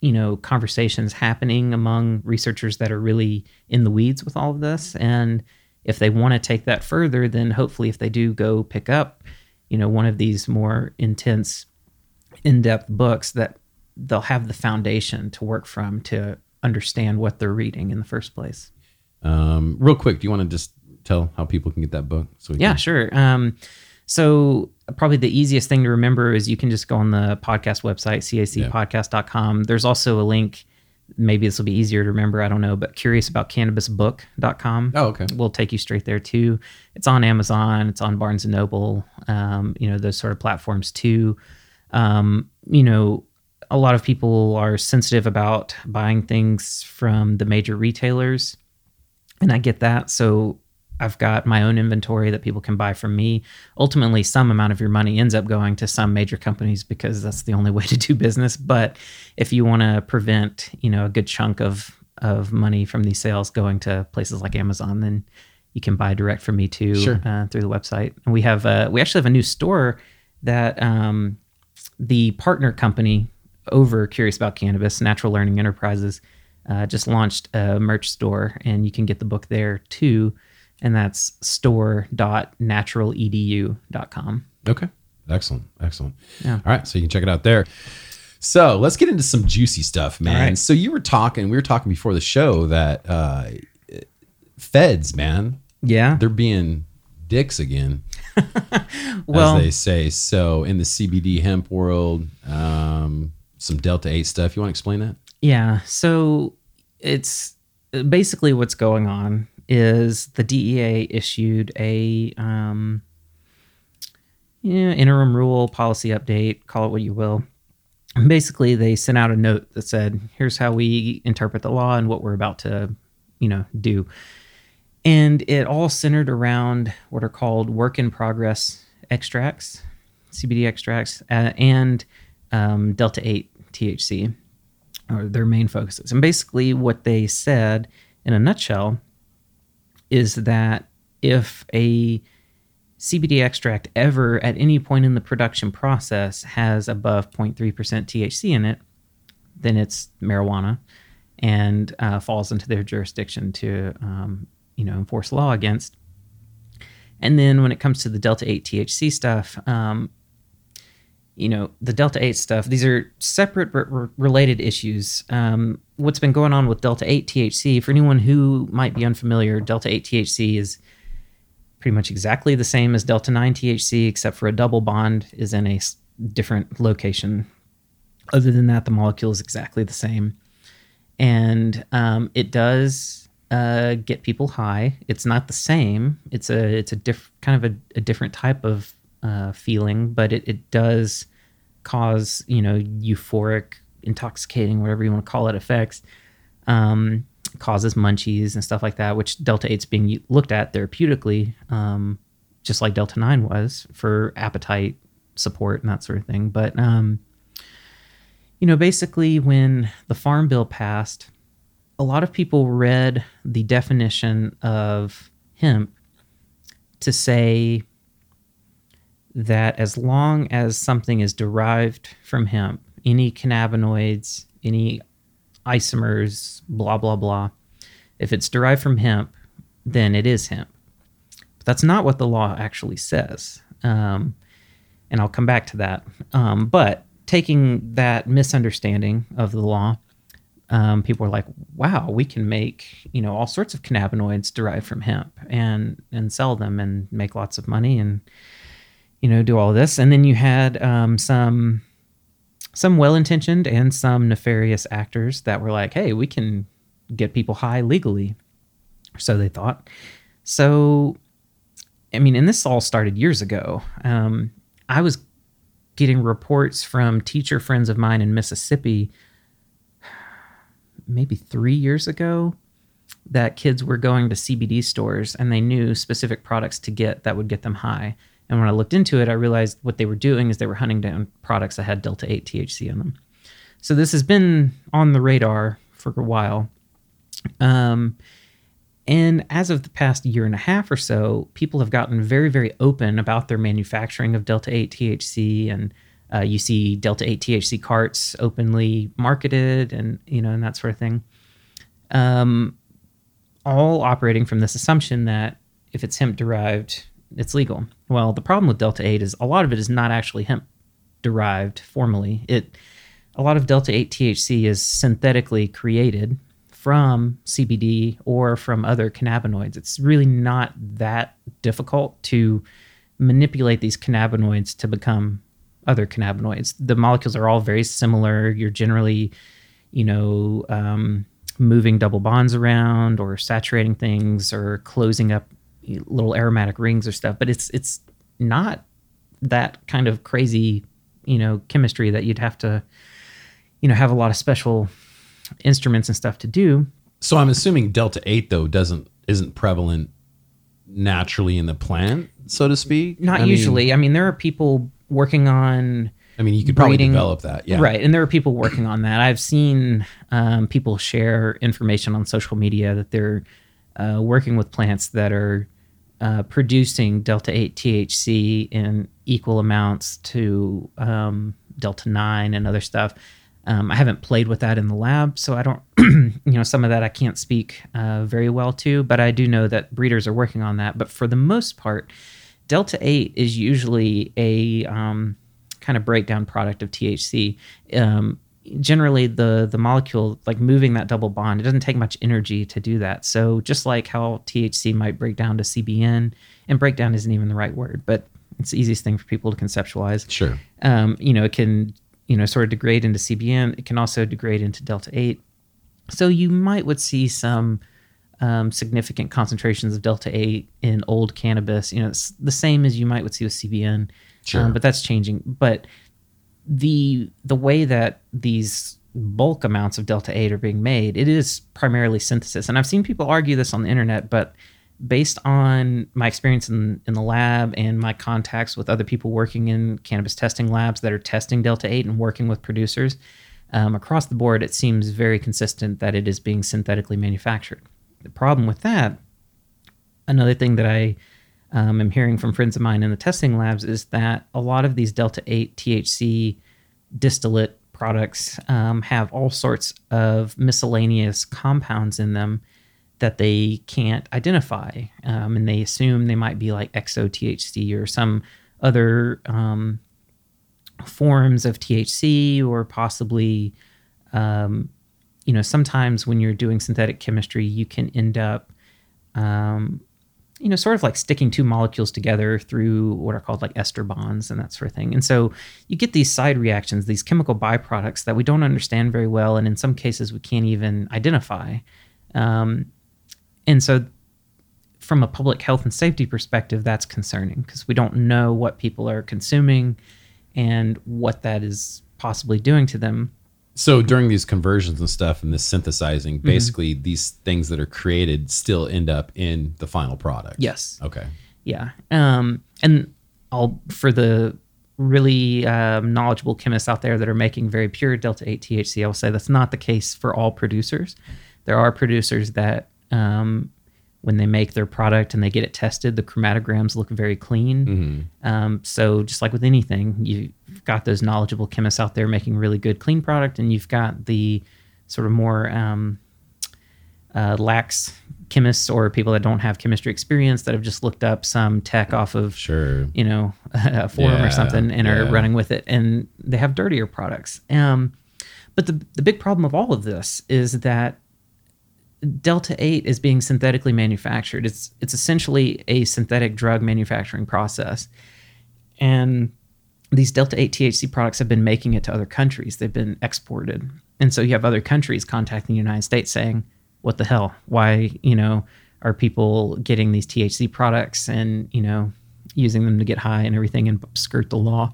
you know conversations happening among researchers that are really in the weeds with all of this. And if they want to take that further then hopefully if they do go pick up you know one of these more intense in-depth books that they'll have the foundation to work from to understand what they're reading in the first place. Um, real quick, do you want to just tell how people can get that book? So Yeah, can- sure. Um, so probably the easiest thing to remember is you can just go on the podcast website, cacpodcast.com. There's also a link. Maybe this will be easier to remember. I don't know, but curious curiousaboutcannabisbook.com Oh, okay. We'll take you straight there too. It's on Amazon. It's on Barnes and Noble. Um, you know those sort of platforms too. Um, you know, a lot of people are sensitive about buying things from the major retailers, and I get that. So I've got my own inventory that people can buy from me. Ultimately, some amount of your money ends up going to some major companies because that's the only way to do business. But if you want to prevent, you know, a good chunk of of money from these sales going to places like Amazon, then you can buy direct from me too Sure. uh, through the website. And we have uh, we actually have a new store that um, the partner company over Curious About Cannabis, Natural Learning Enterprises, uh, just launched a merch store, and you can get the book there too. And that's store.naturaledu.com. Okay. Excellent. Excellent. Yeah. All right. So you can check it out there. So let's get into some juicy stuff, man. Right. So you were talking, we were talking before the show that uh, feds, man, Yeah. they're being dicks again, Well, as they say. So in the CBD hemp world, um, some Delta 8 stuff. You want to explain that? Yeah. So it's basically what's going on is the DEA issued a um, yeah, interim rule policy update, call it what you will. And basically, they sent out a note that said, "Here's how we interpret the law and what we're about to, you know, do." And it all centered around what are called work in progress extracts, CBD extracts, uh, and um, Delta 8 THC are their main focuses. And basically, what they said in a nutshell is that if a CBD extract ever at any point in the production process has above 0.3% THC in it, then it's marijuana and uh, falls into their jurisdiction to, um, you know, enforce law against. And then when it comes to the Delta 8 THC stuff, um, you know, the Delta 8 stuff, these are separate but re- related issues. Um, what's been going on with Delta 8 THC, for anyone who might be unfamiliar, Delta 8 THC is pretty much exactly the same as Delta 9 THC, except for a double bond is in a different location. Other than that, the molecule is exactly the same. And um, it does uh, get people high. It's not the same. It's a it's a diff- kind of a, a different type of uh, feeling, but it, it does cause you know euphoric, intoxicating, whatever you want to call it, effects. Um, causes munchies and stuff like that, which Delta 8's being looked at therapeutically, um, just like Delta 9 was for appetite support and that sort of thing. But, um, you know, basically, when the Farm Bill passed, a lot of people read the definition of hemp to say that as long as something is derived from hemp, any cannabinoids, any isomers, blah, blah, blah, if it's derived from hemp, then it is hemp. But that's not what the law actually says. Um, and I'll come back to that. Um, but taking that misunderstanding of the law, um, people are like, "Wow, we can make you know all sorts of cannabinoids derived from hemp and and sell them and make lots of money and you know do all this." And then you had um, some some well-intentioned and some nefarious actors that were like, "Hey, we can get people high legally," so they thought. So, I mean, and this all started years ago. Um, I was getting reports from teacher friends of mine in Mississippi maybe three years ago that kids were going to CBD stores and they knew specific products to get that would get them high. And when I looked into it, I realized what they were doing is they were hunting down products that had Delta 8 THC in them. So this has been on the radar for a while. Um, and as of the past year and a half or so, people have gotten very, very open about their manufacturing of Delta 8 THC. And uh, you see Delta 8 THC carts openly marketed and, you know, and that sort of thing. Um, all operating from this assumption that if it's hemp derived, it's legal. Well, the problem with Delta 8 is a lot of it is not actually hemp derived formally. It a lot of Delta 8 THC is synthetically created from CBD or from other cannabinoids. It's really not that difficult to manipulate these cannabinoids to become other cannabinoids. The molecules are all very similar. You're generally, you know, um, moving double bonds around or saturating things or closing up little aromatic rings or stuff. But it's it's not that kind of crazy, you know, chemistry that you'd have to, you know, have a lot of special instruments and stuff to do. So I'm assuming Delta 8 though doesn't isn't prevalent naturally in the plant, so to speak. Not I mean- usually. I mean, there are people working on I mean, you could probably breeding- develop that. Yeah. Right. And there are people working on that. I've seen um, people share information on social media that they're uh, working with plants that are uh, producing Delta 8 THC in equal amounts to um, Delta 9 and other stuff. Um, I haven't played with that in the lab, so I don't, you know, some of that I can't speak uh, very well to, but I do know that breeders are working on that. But for the most part, Delta 8 is usually a um, kind of breakdown product of THC. Um, generally, the the molecule, like moving that double bond, it doesn't take much energy to do that. So just like how THC might break down to CBN, and breakdown isn't even the right word, but it's the easiest thing for people to conceptualize Sure. um, you know, it can, you know, sort of degrade into CBN. It can also degrade into Delta 8. So you might would see some um, significant concentrations of Delta 8 in old cannabis. You know, it's the same as you might would see with CBN. Sure. Um, but that's changing. But the the way that these bulk amounts of delta 8 are being made it is primarily synthesis. And i've seen people argue this on the internet but based on my experience in, in the lab and my contacts with other people working in cannabis testing labs that are testing delta 8 and working with producers um, across the board it seems very consistent that it is being synthetically manufactured. The problem with that another thing that i um, am hearing from friends of mine in the testing labs is that a lot of these delta 8 THC distillate products um, have all sorts of miscellaneous compounds in them that they can't identify, um, and they assume they might be like exo THC or some other um, forms of THC, or possibly, um, you know, sometimes when you're doing synthetic chemistry, you can end up um, you know, sort of like sticking two molecules together through what are called like ester bonds and that sort of thing. And so you get these side reactions, these chemical byproducts that we don't understand very well, and in some cases we can't even identify. Um, and so, from a public health and safety perspective, that's concerning because we don't know what people are consuming and what that is possibly doing to them. So during these conversions and stuff and this synthesizing, Mm-hmm. basically these things that are created still end up in the final product. Yes. Okay. Yeah. Um, and I'll for the really um, knowledgeable chemists out there that are making very pure delta 8 THC, I will say that's not the case for all producers. There are producers that um, when they make their product and they get it tested, the chromatograms look very clean. Um, so just like with anything, you've got those knowledgeable chemists out there making really good clean product, and you've got the sort of more um, uh, lax chemists or people that don't have chemistry experience that have just looked up some tech off of Sure. you know a forum Yeah, or something and are running with it and they have dirtier products um, but the, the big problem of all of this is that delta 8 is being synthetically manufactured it's it's essentially a synthetic drug manufacturing process and these delta 8 THC products have been making it to other countries. They've been exported. And so you have other countries contacting the United States saying, "What the hell? Why, you know, are people getting these THC products and, you know, using them to get high and everything and skirt the law?"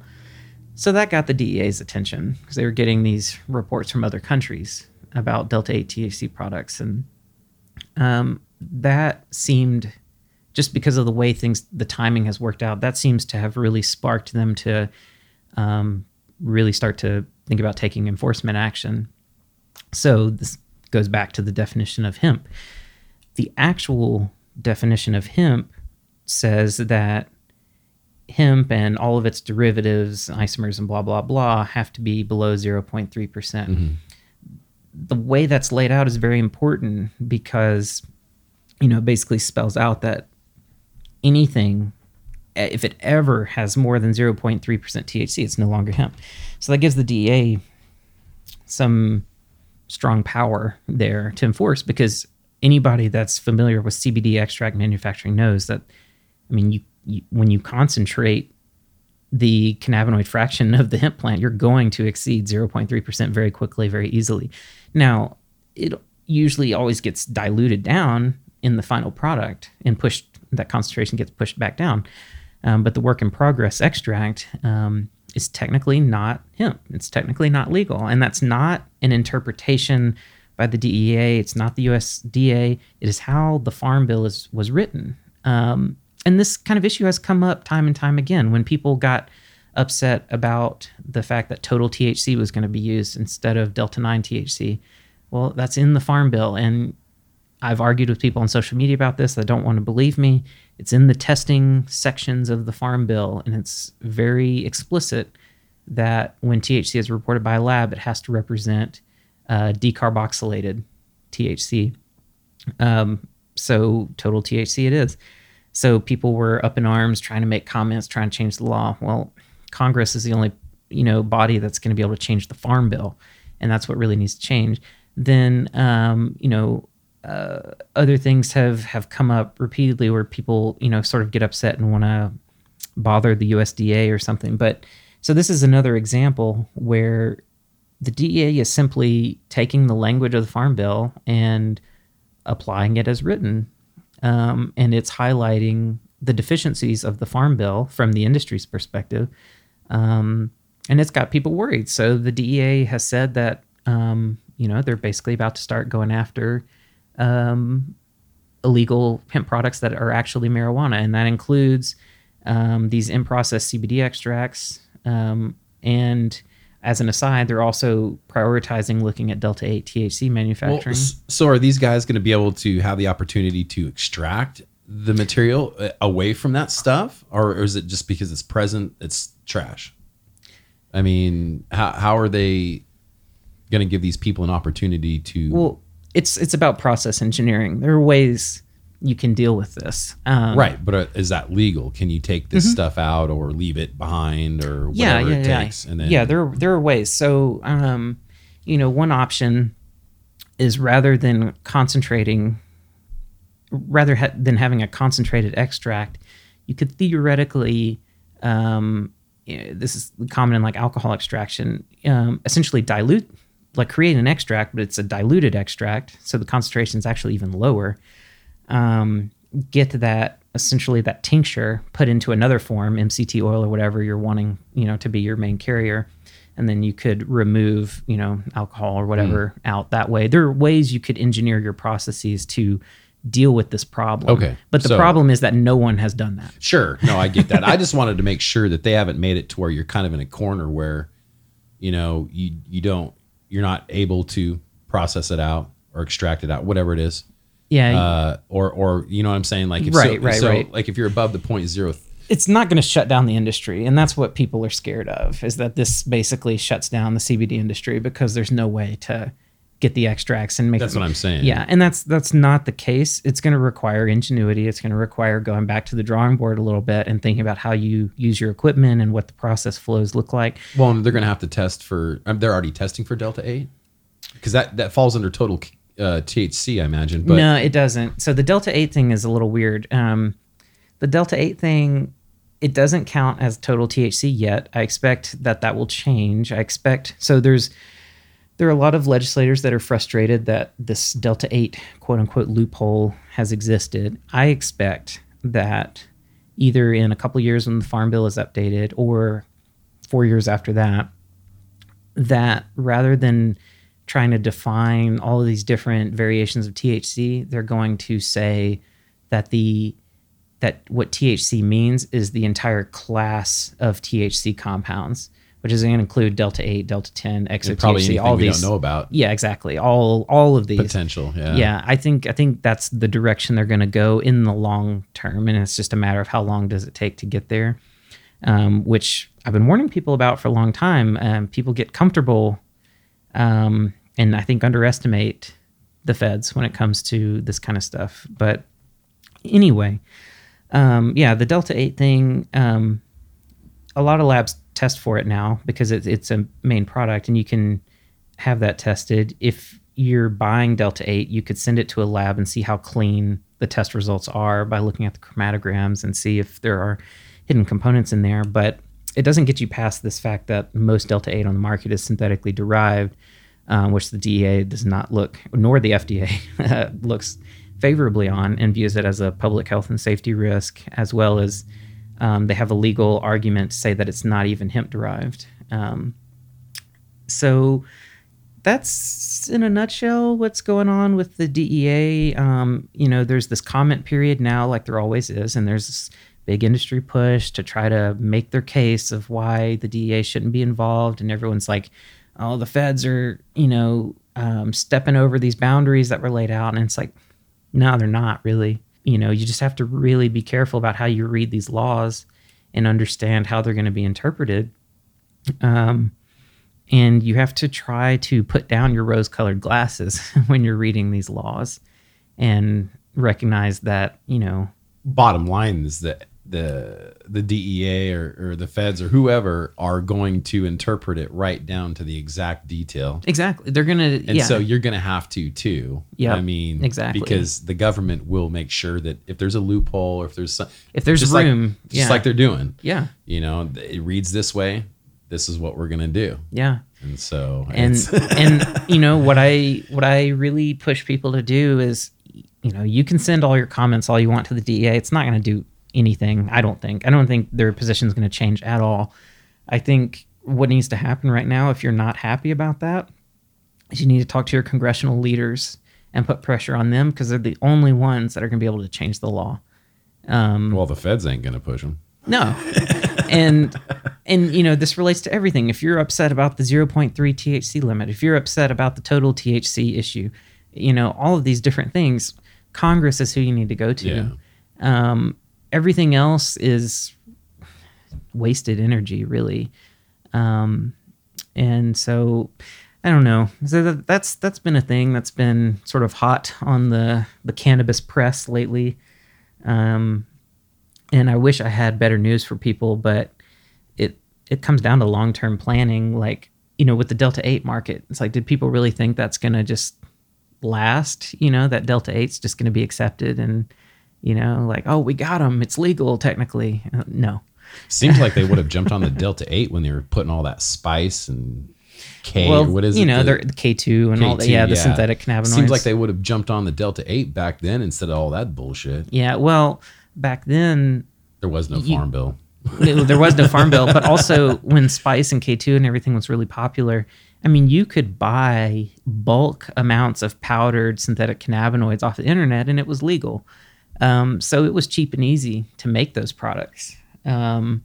So that got the DEA's attention because they were getting these reports from other countries about delta 8 THC products and um, that seemed just because of the way things the timing has worked out that seems to have really sparked them to um, really start to think about taking enforcement action. So this goes back to the definition of hemp. The actual definition of hemp says that hemp and all of its derivatives isomers and blah blah blah have to be below 0.3% the way that's laid out is very important because you know basically spells out that anything eh, if it ever has more than 0.3% THC it's no longer hemp. So that gives the DEA some strong power there to enforce because anybody that's familiar with CBD extract manufacturing knows that I mean you, you when you concentrate the cannabinoid fraction of the hemp plant, you're going to exceed 0.3% very quickly, very easily. Now, it usually always gets diluted down in the final product and pushed, that concentration gets pushed back down. Um, but the work in progress extract um, is technically not hemp. It's technically not legal. And that's not an interpretation by the DEA. It's not the USDA. It is how the Farm Bill is, was written. Um, and this kind of issue has come up time and time again when people got upset about the fact that total THC was going to be used instead of Delta 9 THC. Well, that's in the Farm Bill. And I've argued with people on social media about this that don't want to believe me. It's in the testing sections of the Farm Bill, and it's very explicit that when THC is reported by a lab, it has to represent uh, decarboxylated THC. Um, so total THC it is. So people were up in arms trying to make comments, trying to change the law. Well, Congress is the only you know body that's going to be able to change the Farm Bill, and that's what really needs to change. Then um, you know uh, other things have have come up repeatedly where people you know sort of get upset and want to bother the USDA or something. But so this is another example where the DEA is simply taking the language of the Farm Bill and applying it as written, um, and it's highlighting the deficiencies of the Farm Bill from the industry's perspective. Um, and it's got people worried. So the DEA has said that um, you know they're basically about to start going after um, illegal hemp products that are actually marijuana, and that includes um, these in-process CBD extracts. Um, and as an aside, they're also prioritizing looking at delta eight THC Well, manufacturing. s- so are these guys going to be able to have the opportunity to extract the material uh, away from that stuff, or, or is it just because it's present, it's trash? I mean, how how are they going to give these people an opportunity to. Well, it's it's about process engineering. There are ways you can deal with this. Um, right, but uh, is that legal? Can you take this stuff out or leave it behind or whatever yeah, yeah, it yeah. takes? And then yeah, there there are ways. So, um, you know, one option is rather than concentrating, rather ha- than having a concentrated extract, you could theoretically, um, eh, this is common in like alcohol extraction, um, essentially dilute, like create an extract, but it's a diluted extract, so the concentration is actually even lower. Um, get that essentially that tincture put into another form, MCT oil or whatever you're wanting, you know, to be your main carrier, and then you could remove, you know, alcohol or whatever Hmm. out that way. There are ways you could engineer your processes to deal with this problem. Okay, but the so- problem is that no one has done that. Sure. No, I get that. I just wanted to make sure that they haven't made it to where you're kind of in a corner where, you know, you you don't you're not able to process it out or extract it out, whatever it is. Yeah, Uh, or or you know what I'm saying? Like if Right, so, right, so, right. like if you're above the point zero it's not going to shut down the industry and that's what people are scared of is that this basically shuts down the CBD industry because there's no way to get the extracts and make That's them- what I'm saying. Yeah, and that's that's not the case. It's going to require ingenuity. It's going to require going back to the drawing board a little bit and thinking about how you use your equipment and what the process flows look like. Well, and they're going to have to test for. um, They're already testing for delta eight because that that falls under total uh, THC, I imagine. But no, it doesn't. So the delta 8 thing is a little weird. Um, the delta 8 thing it doesn't count as total THC yet. I expect that that will change. I expect so there's there are a lot of legislators that are frustrated that this delta 8 quote unquote loophole has existed. I expect that either in a couple years when the farm bill is updated or 4 years after that that rather than trying to define all of these different variations of THC, they're going to say that the that what THC means is the entire class of THC compounds, which is going to include delta eight, delta ten, probably THC, anything all we these. don't know about Yeah, exactly. All all of these potential. Yeah. yeah i think i think that's the direction they're going to go in the long term and it's just a matter of how long does it take to get there um, which i've been warning people about for a long time um, people get comfortable um, and i think underestimate the feds when it comes to this kind of stuff but anyway um, yeah the delta 8 thing um, a lot of labs test for it now because it's, it's a main product and you can have that tested. If you're buying Delta 8, you could send it to a lab and see how clean the test results are by looking at the chromatograms and see if there are hidden components in there. But it doesn't get you past this fact that most Delta 8 on the market is synthetically derived, um, which the DEA does not look, nor the FDA looks favorably on and views it as a public health and safety risk, as well as um, they have a legal argument to say that it's not even hemp derived. Um, so that's in a nutshell what's going on with the DEA. Um, you know, there's this comment period now, like there always is, and there's big industry push to try to make their case of why the DEA shouldn't be involved. And everyone's like, oh, the feds are, you know, um, stepping over these boundaries that were laid out. And it's like, no, they're not really. You know, you just have to really be careful about how you read these laws and understand how they're going to be interpreted. Um, and you have to try to put down your rose colored glasses when you're reading these laws and recognize that, you know, Bottom line is that the the DEA or, or the feds or whoever are going to interpret it right down to the exact detail. exactly. They're going to, And yeah. so you're going to have to too. Yeah. I mean, exactly. Because the government will make sure that if there's a loophole or if there's some, If there's just room, like, just yeah. like they're doing, yeah. you know, it reads this way. This is what we're going to do. Yeah. And so, and and you know what I what I really push people to do is you know you can send all your comments all you want to the DEA. It's not going to do anything. I don't think. I don't think their position is going to change at all. I think what needs to happen right now, if you're not happy about that, is you need to talk to your congressional leaders and put pressure on them because they're the only ones that are going to be able to change the law. Um, well, the feds ain't going to push them. no. and and you know this relates to everything. If you're upset about the 0.3 THC limit, if you're upset about the total THC issue, you know all of these different things, Congress is who you need to go to. Yeah. Um, everything else is wasted energy, really. Um, and so I don't know. So that, that's that's been a thing that's been sort of hot on the the cannabis press lately. Um, and I wish I had better news for people, but it it comes down to long term planning. Like you know, with the Delta Eight market, it's like, did people really think that's going to just last? You know, that Delta Eight's just going to be accepted, and you know, like, oh, we got them. It's legal technically. Uh, no. Seems like they would have jumped on the Delta 8 when they were putting all that spice and K well, or what is it? you it? know, the- they're the K two and all that. K2, Yeah, the synthetic cannabinoids. Seems like they would have jumped on the Delta 8 back then instead of all that bullshit. Yeah, well, back then There was no You- farm bill. there was no farm bill, but also when Spice and K2 and everything was really popular, I mean, you could buy bulk amounts of powdered synthetic cannabinoids off the internet and it was legal. Um, so it was cheap and easy to make those products. Um,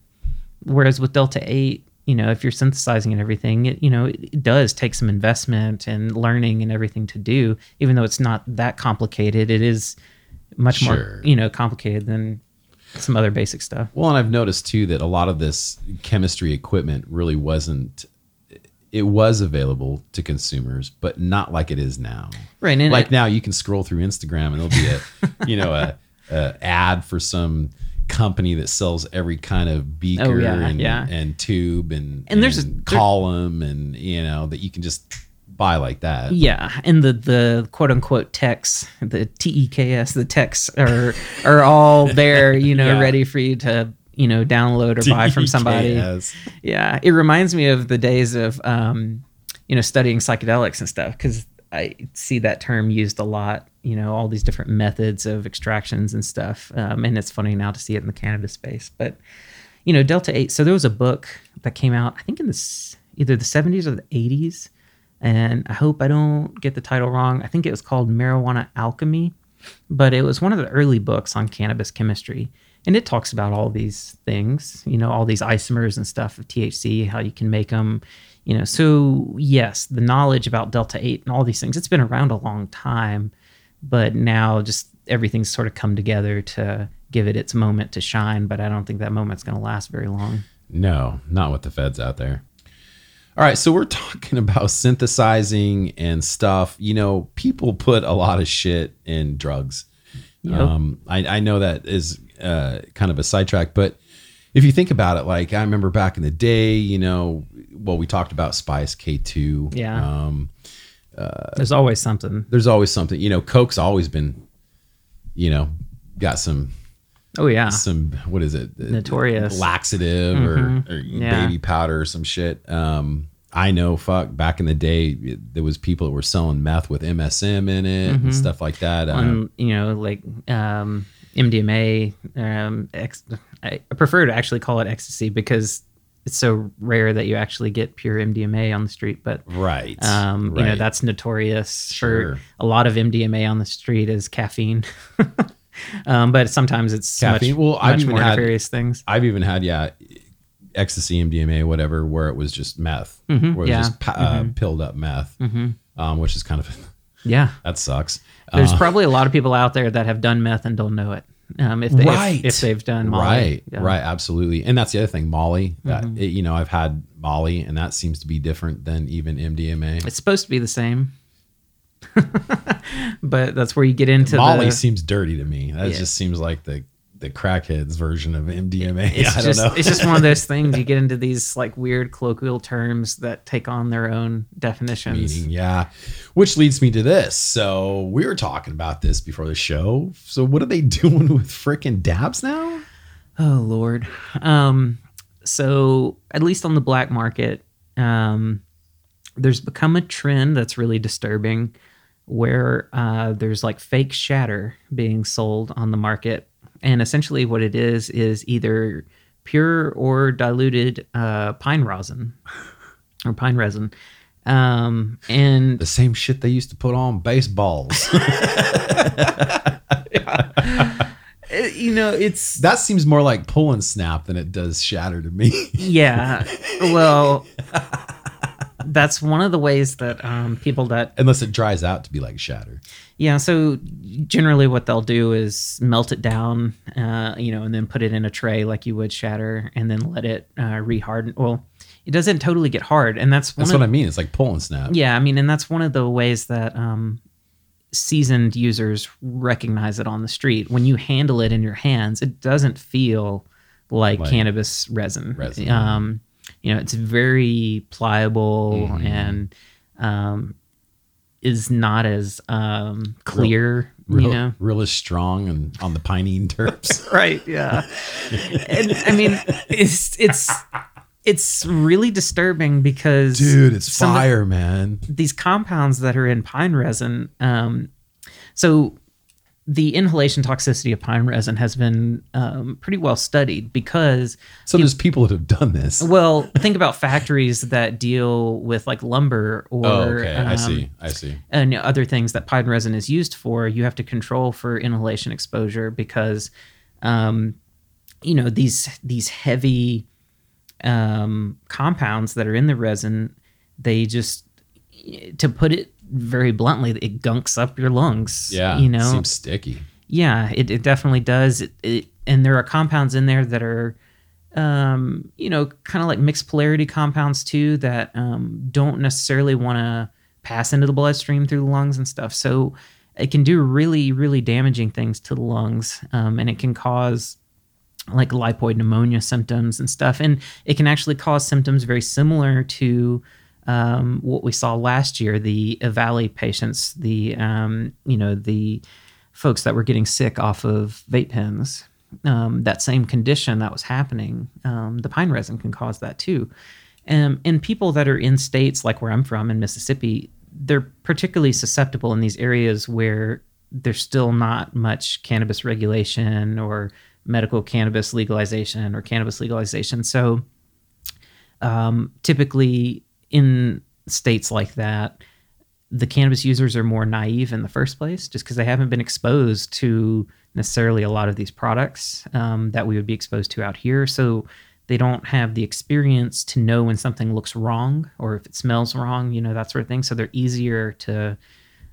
whereas with Delta 8, you know, if you're synthesizing and everything, it, you know, it, it does take some investment and learning and everything to do, even though it's not that complicated. It is much more, you know, complicated than some other basic stuff. Well, and I've noticed too that a lot of this chemistry equipment really wasn't. It was available to consumers, but not like it is now. Right. And like it- now, you can scroll through Instagram and there'll be a, you know, a, a ad for some company that sells every kind of beaker Oh, yeah, and, yeah. and tube and, And there's a- there- column and you know that you can just buy like that. Yeah, and the the quote unquote techs, the T E K S, the techs are are all there, you know, Yeah. ready for you to you know download or buy from somebody. Yeah, it reminds me of the days of um, you know studying psychedelics and stuff because I see that term used a lot. You know, all these different methods of extractions and stuff, um, and it's funny now to see it in the cannabis space. But you know, Delta Eight. So there was a book that came out, I think in the either the seventies or the eighties, and I hope I don't get the title wrong. I think it was called Marijuana Alchemy, but it was one of the early books on cannabis chemistry. And it talks about all these things, you know, all these isomers and stuff of THC, how you can make them, you know. So, yes, the knowledge about Delta 8 and all these things, it's been around a long time, but now just everything's sort of come together to give it its moment to shine. But I don't think that moment's going to last very long. No, not with the feds out there. All right, so we're talking about synthesizing and stuff. You know, people put a lot of shit in drugs. Yep. Um, I, I know that is uh, kind of a sidetrack, but if you think about it, like I remember back in the day, you know, well, we talked about Spice K2. Yeah. Um, There's always something. there's always something, you know, Coke's always been, you know, got some Oh, yeah. some what is it Notorious. laxative or, or Yeah. baby powder or some shit um i know fuck back in the day there was people that were selling meth with msm in it and stuff like that um, you know like um, MDMA. Um, ex- I prefer to actually call it ecstasy because it's so rare that you actually get pure MDMA on the street. But right um, you know that's notorious Sure. for a lot of MDMA on the street is caffeine. um, but sometimes it's Caffeine? much, Well, I've even more had- nefarious things. i've even had yeah ecstasy mdma whatever where it was just meth where it was Mm-hmm. yeah. just pa- uh, pilled up meth um, which is kind of Yeah, that sucks there's Uh, probably a lot of people out there that have done meth and don't know it. Um, if they right if, if they've done Molly. right Yeah. right absolutely and that's the other thing molly that Mm-hmm. it- you know i've had molly and that seems to be different than even mdma It's supposed to be the same. but that's where you get into molly the, seems dirty to me that Yeah. just seems like the the crackheads version of mdma it's i don't just know it's just one of those things you get into these like weird colloquial terms that take on their own definitions. meaning yeah which leads me to this so we were talking about this before the show so what are they doing with freaking dabs now Oh lord. Um so at least on the black market, um there's become a trend that's really disturbing where uh, there's like fake shatter being sold on the market. And essentially what it is is either pure or diluted uh, pine rosin or pine resin. Um, and the same shit they used to put on baseballs uh, you know, it's that seems more like pull and snap than it does shatter to me yeah. Well, that's one of the ways that um, people that unless it dries out to be like shatter yeah. So generally, what they'll do is melt it down, uh, you know, and then put it in a tray like you would shatter, and then let it uh, reharden. Well, it doesn't totally get hard, and that's one That's of what I mean. It's like pull and snap. yeah, I mean, and that's one of the ways that um, seasoned users recognize it on the street. When you handle it in your hands, it doesn't feel like, Like cannabis resin. resin. Um, you know, it's very pliable Mhm. and um, is not as um, clear. Real, you know, really strong and on the pinene terps. right? Yeah, and I mean, it's it's it's really disturbing because Dude, it's fire, man. these compounds that are in pine resin um, so the inhalation toxicity of pine resin has been um, pretty well studied because So there's people that have done this. well think about factories that deal with like lumber or oh, okay. I um, see. I see. and other things that pine resin is used for, you have to control for inhalation exposure because, um, you know, these these heavy um, compounds that are in the resin, they just, to put it very bluntly, it gunks up your lungs. Yeah. you know, Seems sticky. yeah, it, it definitely does. It, it, and there are compounds in there that are, um, you know, kind of like mixed polarity compounds too that um, don't necessarily want to pass into the bloodstream through the lungs and stuff. So it can do really, really damaging things to the lungs, um, and it can cause like lipoid pneumonia symptoms and stuff. And it can actually cause symptoms very similar to um, what we saw last year, the EVALI patients, the um, you know the folks that were getting sick off of vape pens. Um, that same condition that was happening, um, the pine resin can cause that too. Um, and people that are in states like where I'm from in Mississippi, they're particularly susceptible in these areas where there's still not much cannabis regulation or medical cannabis legalization or cannabis legalization. So um, typically in states like that, the cannabis users are more naive in the first place just because they haven't been exposed to necessarily a lot of these products um, that we would be exposed to out here. So they don't have the experience to know when something looks wrong or if it smells wrong, you know, that sort of thing. So they're easier to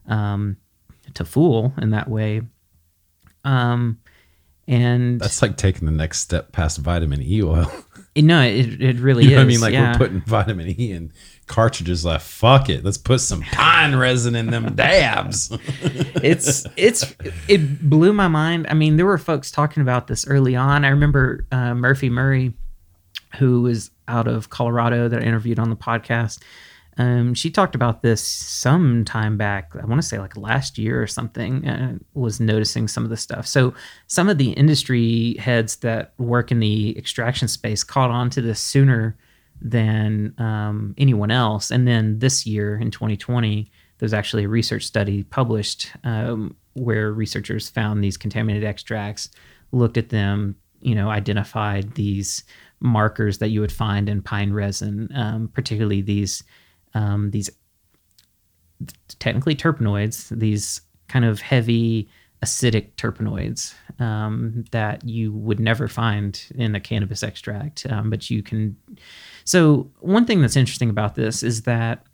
um, to fool in that way. Um, and That's like taking the next step past vitamin E oil. no, it, it really You is. know what I mean? Like yeah. we're putting vitamin E in cartridges. Like fuck it, let's put some pine resin in them dabs. it's it's it blew my mind. I mean, there were folks talking about this early on. I remember uh, Murphy Murray, who was out of Colorado that I interviewed on the podcast. Um, she talked about this some time back. I want to say like last year or something. Uh, was noticing some of the stuff. So some of the industry heads that work in the extraction space caught on to this sooner than um, anyone else. And then this year in 2020, there's actually a research study published um, where researchers found these contaminated extracts, looked at them, you know, identified these markers that you would find in pine resin, um, particularly these um, these technically terpenoids, these kind of heavy acidic terpenoids um, that you would never find in a cannabis extract, um, but you can. So one thing that's interesting about this is that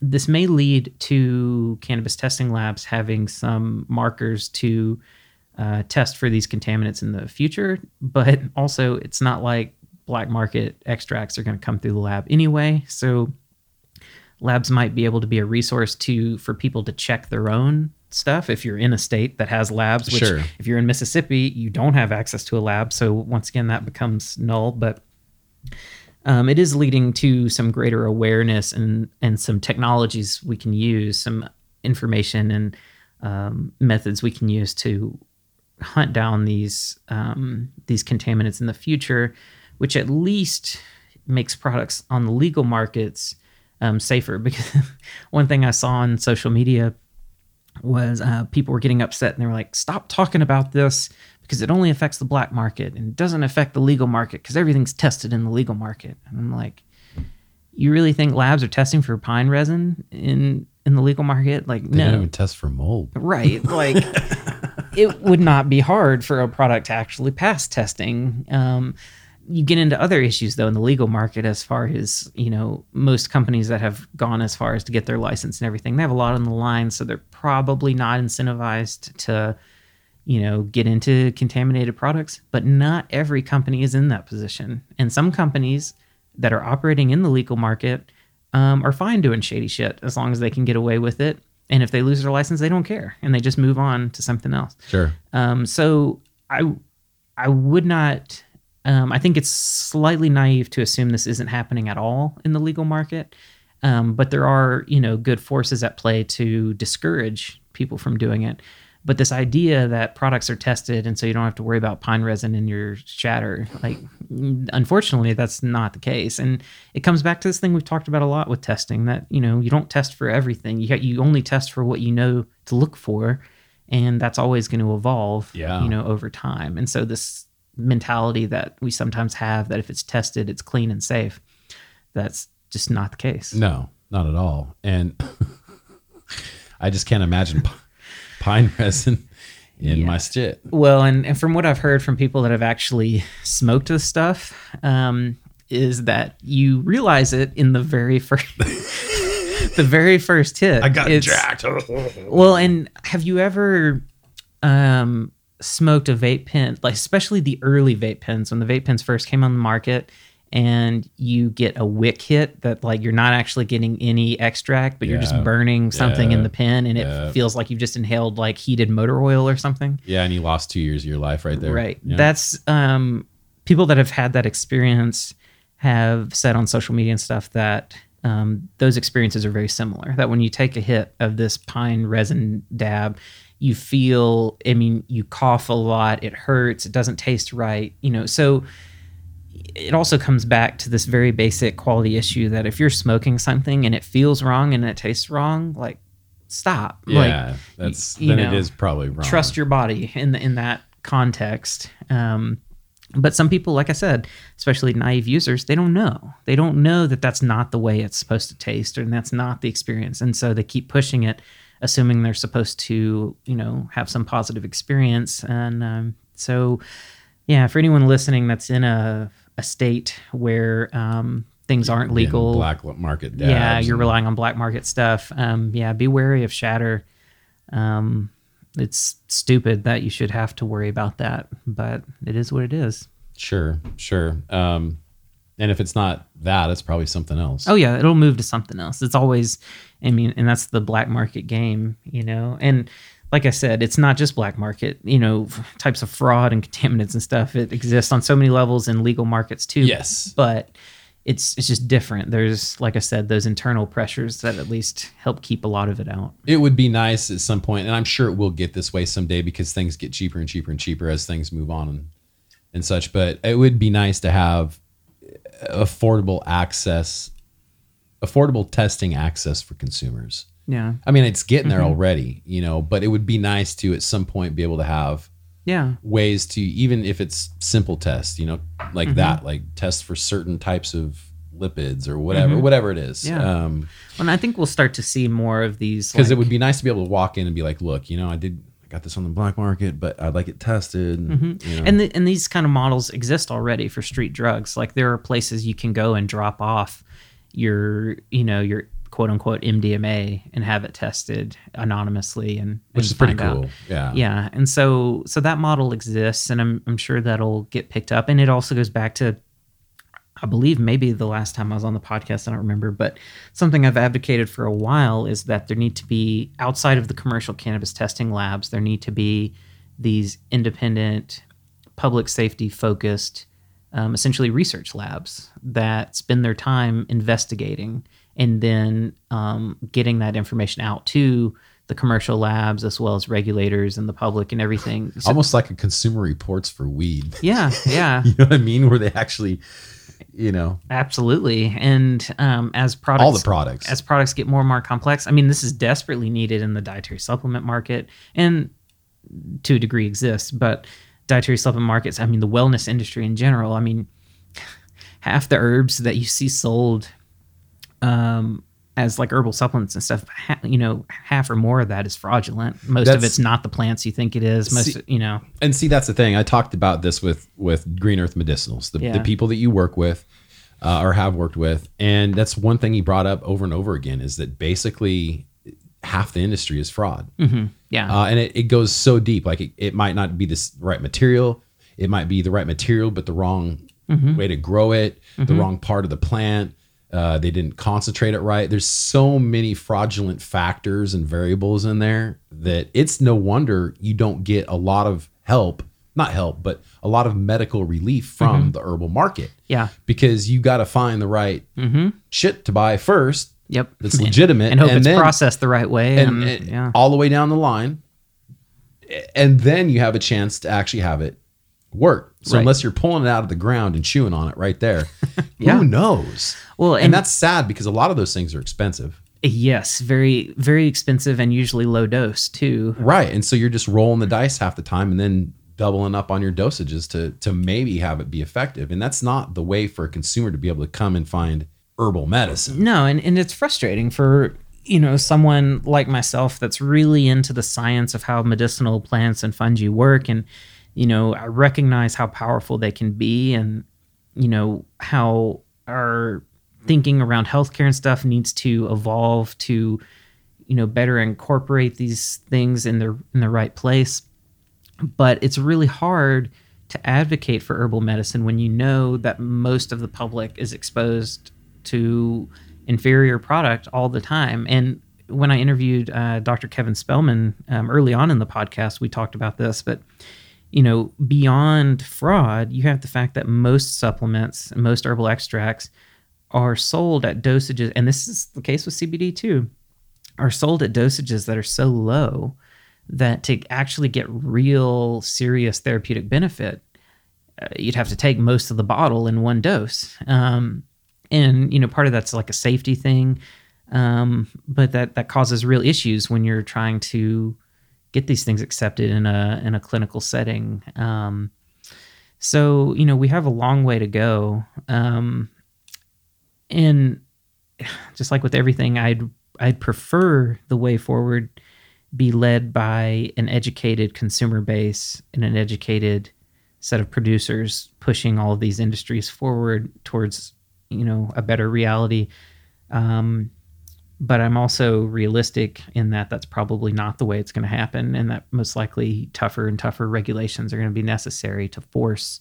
this may lead to cannabis testing labs having some markers to uh, test for these contaminants in the future, but also it's not like black market extracts are going to come through the lab anyway. So labs might be able to be a resource to for people to check their own stuff if you're in a state that has labs which Sure. if you're in Mississippi you don't have access to a lab so once again that becomes null but um, it is leading to some greater awareness and and some technologies we can use, some information and um, methods we can use to hunt down these um, these contaminants in the future, which at least makes products on the legal markets um, safer. Because one thing I saw on social media was uh, people were getting upset and they were like, "Stop talking about this." Because it only affects the black market and it doesn't affect the legal market because everything's tested in the legal market. And I'm like, you really think labs are testing for pine resin in in the legal market? Like, They no, don't even test for mold. right? Like, it would not be hard for a product to actually pass testing. Um, you get into other issues though in the legal market as far as you know most companies that have gone as far as to get their license and everything they have a lot on the line so they're probably not incentivized to you know get into contaminated products but not every company is in that position and some companies that are operating in the legal market um, are fine doing shady shit as long as they can get away with it. And if they lose their license, they don't care and they just move on to something else. Sure. Um, so I I would not. Um, I think it's slightly naive to assume this isn't happening at all in the legal market. Um, but there are you know good forces at play to discourage people from doing it. But this idea that products are tested and so you don't have to worry about pine resin in your shatter, like unfortunately that's not the case. And it comes back to this thing we've talked about a lot with testing that you know you don't test for everything. You you only test for what you know to look for and that's always going to evolve Yeah. you know over time and so this mentality that we sometimes have that if it's tested it's clean and safe that's just not the case No, not at all. And I just can't imagine pine resin in my shit. well and, and from what i've heard from people that have actually smoked this stuff um, is that you realize it in the very first the very first hit I got It's- jacked. Well, and have you ever um, smoked a vape pen, like especially the early vape pens when the vape pens first came on the market, and you get a wick hit that like you're not actually getting any extract, but you're just burning something in the pen, and it Yeah. feels like you've just inhaled like heated motor oil or something. yeah, and you lost two years of your life right there. Right. Yeah. That's um, people that have had that experience have said on social media and stuff that um, those experiences are very similar. That when you take a hit of this pine resin dab, you feel, I mean, you cough a lot, it hurts, it doesn't taste right, you know. So it also comes back to this very basic quality issue that if you're smoking something and it feels wrong and it tastes wrong, like stop. Like, yeah, that's you then know, it is probably wrong. trust your body in the, in that context. Um, but some people, like I said, especially naive users, they don't know. They don't know that that's not the way it's supposed to taste, and that's not the experience, and so they keep pushing it, assuming they're supposed to, you know, have some positive experience. And um, so, yeah, for anyone listening that's in a a state where um, things aren't In legal, black market. Yeah, you're relying on black market stuff. Um, yeah, be wary of shatter. Um, it's stupid that you should have to worry about that, but it is what it is. Sure, sure. Um, and if it's not that, it's probably something else. Oh yeah, it'll move to something else. It's always, I mean, and that's the black market game, you know. And like I said, it's not just black market. You know, types of fraud and contaminants and stuff. It exists on so many levels in legal markets too. Yes. but it's it's just different. There's like I said, those internal pressures that at least help keep a lot of it out. it would be nice at some point, and I'm sure it will get this way someday because things get cheaper and cheaper and cheaper as things move on and, and such. But it would be nice to have affordable access, affordable testing access for consumers. Yeah, I mean, it's getting Mm-hmm. there already, you know, but it would be nice to at some point be able to have yeah. ways to, even if it's simple tests, you know, like Mm-hmm. that, like tests for certain types of lipids or whatever, whatever it is. Mm-hmm. Yeah. Um, And I think we'll start to see more of these because it would be nice to be able to walk in and be like, look, you know, I did, got this on the black market, but I'd like it tested. You know. Mm-hmm. and the, and these kind of models exist already for street drugs. Like there are places you can go and drop off your you know your quote unquote MDMA and have it tested anonymously and which and is pretty find out. cool. Yeah. Yeah, and so so that model exists, and I'm I'm sure that'll get picked up, and it also goes back to. I believe maybe the last time I was on the podcast, I don't remember, but something I've advocated for a while is that there need to be outside of the commercial cannabis testing labs, there need to be these independent, public safety focused, um, essentially research labs that spend their time investigating and then um, getting that information out to the commercial labs as well as regulators and the public and everything. So- Almost like a consumer reports for weed. yeah, yeah. you know what I mean? Where they actually, you know, Absolutely. And um, as products, all the products. as products get more and more complex, I mean, this is desperately needed in the dietary supplement market, and to a degree exists. But dietary supplement markets, I mean, the wellness industry in general, I mean, half the herbs that you see sold um, as like herbal supplements and stuff, ha- you know, half or more of that is fraudulent. Most of it's not the plants you think it is. Most, See- you know, and see that's the thing i talked about this with with green earth medicinals the, Yeah. the people that you work with uh, or have worked with and that's one thing he brought up over and over again is that basically half the industry is fraud yeah, uh, and it, it goes so deep like it, it might not be the right material it might be the right material but the wrong way to grow it, the wrong part of the plant. Uh, they didn't concentrate it right. There's so many fraudulent factors and variables in there that it's no wonder you don't get a lot of help, not help, but a lot of medical relief from mm-hmm. the herbal market Yeah. because you got to find the right mm-hmm. shit to buy first Yep. that's legitimate and hope and it's then- processed the right way. and, And, and yeah. all the way down the line and then you have a chance to actually have it work so Right. unless you're pulling it out of the ground and chewing on it right there Yeah. who knows Well, and, and- that's sad because a lot of those things are expensive Yes, very very expensive and usually low dose too. right and so you're just rolling the dice half the time and then doubling up on your dosages to to maybe have it be effective and that's not the way for a consumer to be able to come and find herbal medicine No, and, and it's frustrating for you know someone like myself that's really into the science of how medicinal plants and fungi work and you know I recognize how powerful they can be and you know how our thinking around healthcare and stuff needs to evolve to you know better incorporate these things in their in the right place but it's really hard to advocate for herbal medicine when you know that most of the public is exposed to inferior product all the time. And when I interviewed uh, Dr. Kevin Spellman um, early on in the podcast, we talked about this, but you know, beyond fraud, you have the fact that most supplements, most herbal extracts are sold at dosages, and this is the case with CBD too, are sold at dosages that are so low that to actually get real serious therapeutic benefit, uh, you'd have to take most of the bottle in one dose. Um, and you know, part of that's like a safety thing, um, but that that causes real issues when you're trying to get these things accepted in a in a clinical setting. Um, so you know, we have a long way to go. Um, and just like with everything, I'd I'd prefer the way forward be led by an educated consumer base and an educated set of producers pushing all of these industries forward towards you know a better reality um, but i'm also realistic in that that's probably not the way it's going to happen and that most likely tougher and tougher regulations are going to be necessary to force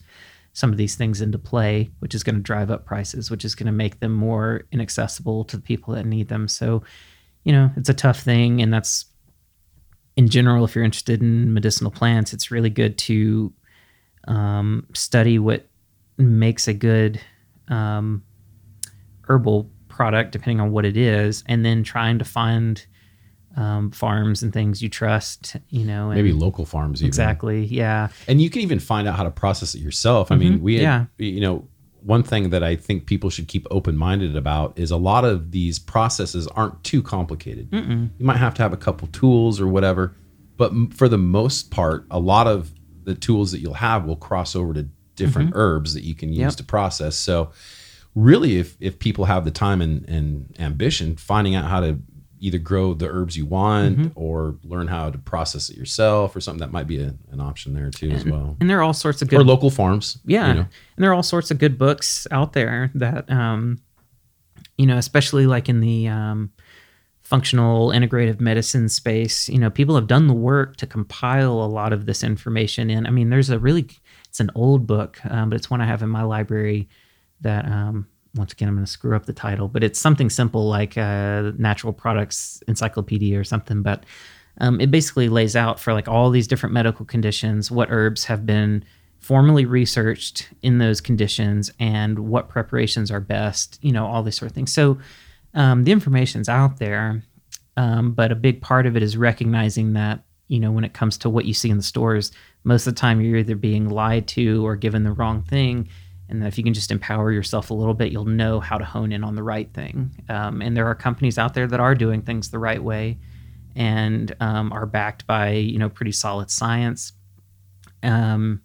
some of these things into play which is going to drive up prices which is going to make them more inaccessible to the people that need them. So you know it's a tough thing and that's in general, if you're interested in medicinal plants, it's really good to um, study what makes a good um, herbal product, depending on what it is, and then trying to find um, farms and things you trust. You know, and maybe local farms even. exactly, yeah, and you can even find out how to process it yourself. I mean, we, had, yeah. you know, one thing that I think people should keep open minded about is a lot of these processes aren't too complicated. You might have to have a couple tools or whatever, but m- for the most part, a lot of the tools that you'll have will cross over to different herbs that you can use Yep. to process. So, really, if if people have the time and, and ambition, finding out how to either grow the herbs you want or learn how to process it yourself or something that might be a, an option there too as well. and there are all sorts of good or local farms yeah you know. and there are all sorts of good books out there that um you know especially like in the um functional integrative medicine space you know people have done the work to compile a lot of this information in. I mean there's a really it's an old book um, but it's one i have in my library that um once again i'm going to screw up the title but it's something simple like uh, natural products encyclopedia or something but um, it basically lays out for like all these different medical conditions what herbs have been formally researched in those conditions and what preparations are best you know all these sort of things. So um, the information's out there um, but a big part of it is recognizing that you know when it comes to what you see in the stores most of the time you're either being lied to or given the wrong thing and that if you can just empower yourself a little bit you'll know how to hone in on the right thing. Um, and there are companies out there that are doing things the right way and um, are backed by you know pretty solid science. Um,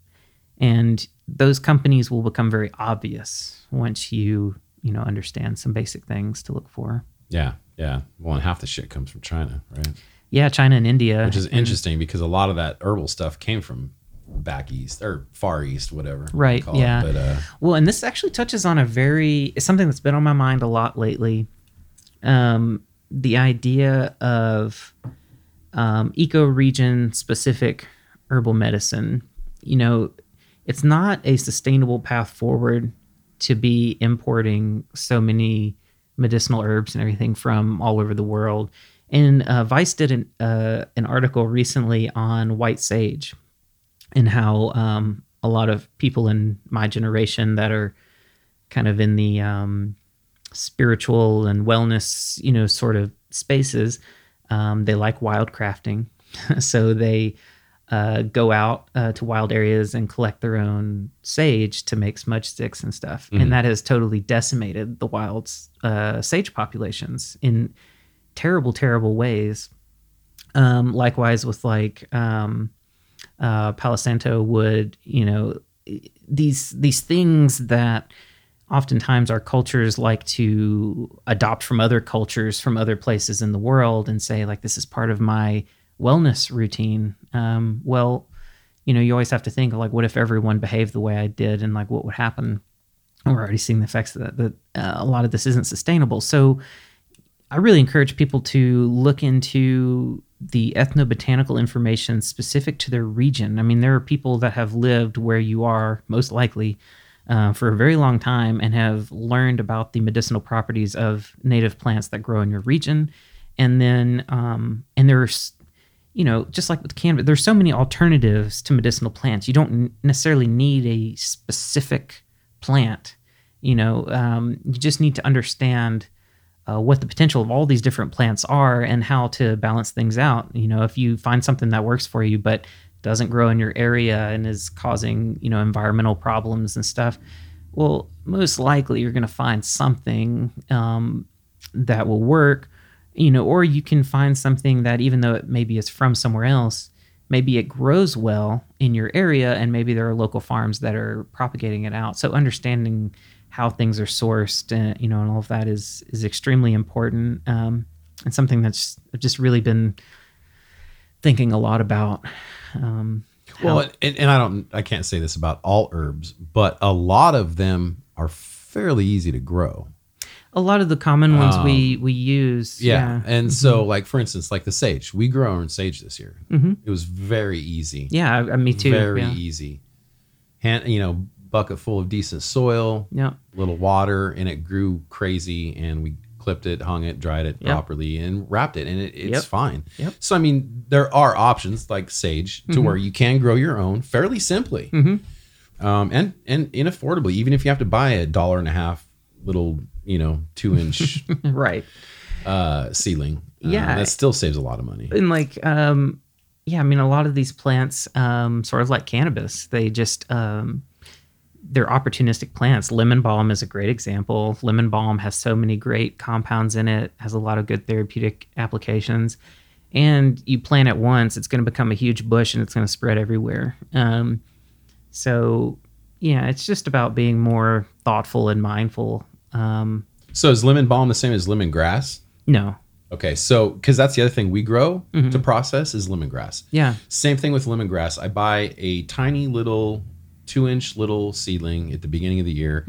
and those companies will become very obvious once you you know understand some basic things to look for. Yeah yeah. Well and half the shit comes from china right? Yeah china and india which is interesting because a lot of that herbal stuff came from back east or far east whatever Right, call it. yeah. but uh Well, and this actually touches on a very it's something that's been on my mind a lot lately. Um, the idea of um, eco-region specific herbal medicine. You know, it's not a sustainable path forward to be importing so many medicinal herbs and everything from all over the world. And uh, Vice did an uh, an article recently on white sage and how um, a lot of people in my generation that are kind of in the um, spiritual and wellness, you know, sort of spaces, um, they like wild crafting, so they uh, go out uh, to wild areas and collect their own sage to make smudge sticks and stuff. And that has totally decimated the wild uh, sage populations in terrible, terrible ways. Um, likewise, with like um, uh, Palo Santo wood, you know, these these things that oftentimes our cultures like to adopt from other cultures from other places in the world and say like this is part of my wellness routine. Um, well you know you always have to think like what if everyone behaved the way i did and like what would happen? And we're already seeing the effects that that uh, a lot of this isn't sustainable. So i really encourage people to look into the ethnobotanical information specific to their region i mean there are people that have lived where you are most likely uh, for a very long time and have learned about the medicinal properties of native plants that grow in your region. And then, um, and there's, you know, just like with cannabis, there's so many alternatives to medicinal plants. You don't necessarily need a specific plant. You know, um, you just need to understand uh, what the potential of all these different plants are and how to balance things out. You know, if you find something that works for you, but doesn't grow in your area and is causing you know environmental problems and stuff well most likely you're going to find something um, that will work you know or you can find something that even though it maybe is from somewhere else maybe it grows well in your area and maybe there are local farms that are propagating it out so understanding how things are sourced and you know and all of that is is extremely important um, and something that's I've just really been thinking a lot about um, Well, how- and, and I don't, I can't say this about all herbs, but a lot of them are fairly easy to grow. a lot of the common ones we we use Um, Yeah. yeah Mm-hmm. And so, like, for instance, like the sage, we grow our own sage this year. Mhm. It was very easy. yeah me too Very yeah. easy. Hand, you know, bucket full of decent soil, yeah little water, and it grew crazy. And we clipped it, hung it, dried it Yep. properly, and wrapped it, and it, it's Yep. fine. Yep. So, I mean, there are options like sage to where you can grow your own fairly simply, Mhm. um, and and inaffordably. Even if you have to buy a dollar and a half little, you know, two inch right uh, ceiling, uh, Yeah. that still saves a lot of money. and like um yeah i mean a lot of these plants um sort of like cannabis they just um they're opportunistic plants lemon balm is a great example lemon balm has so many great compounds in it has a lot of good therapeutic applications and you plant it once it's going to become a huge bush and it's going to spread everywhere um so yeah it's just about being more thoughtful and mindful um So is lemon balm the same as lemongrass? no Okay, so because that's the other thing we grow Mm-hmm. to process is lemongrass. yeah Same thing with lemongrass. I buy a tiny little two inch little seedling at the beginning of the year.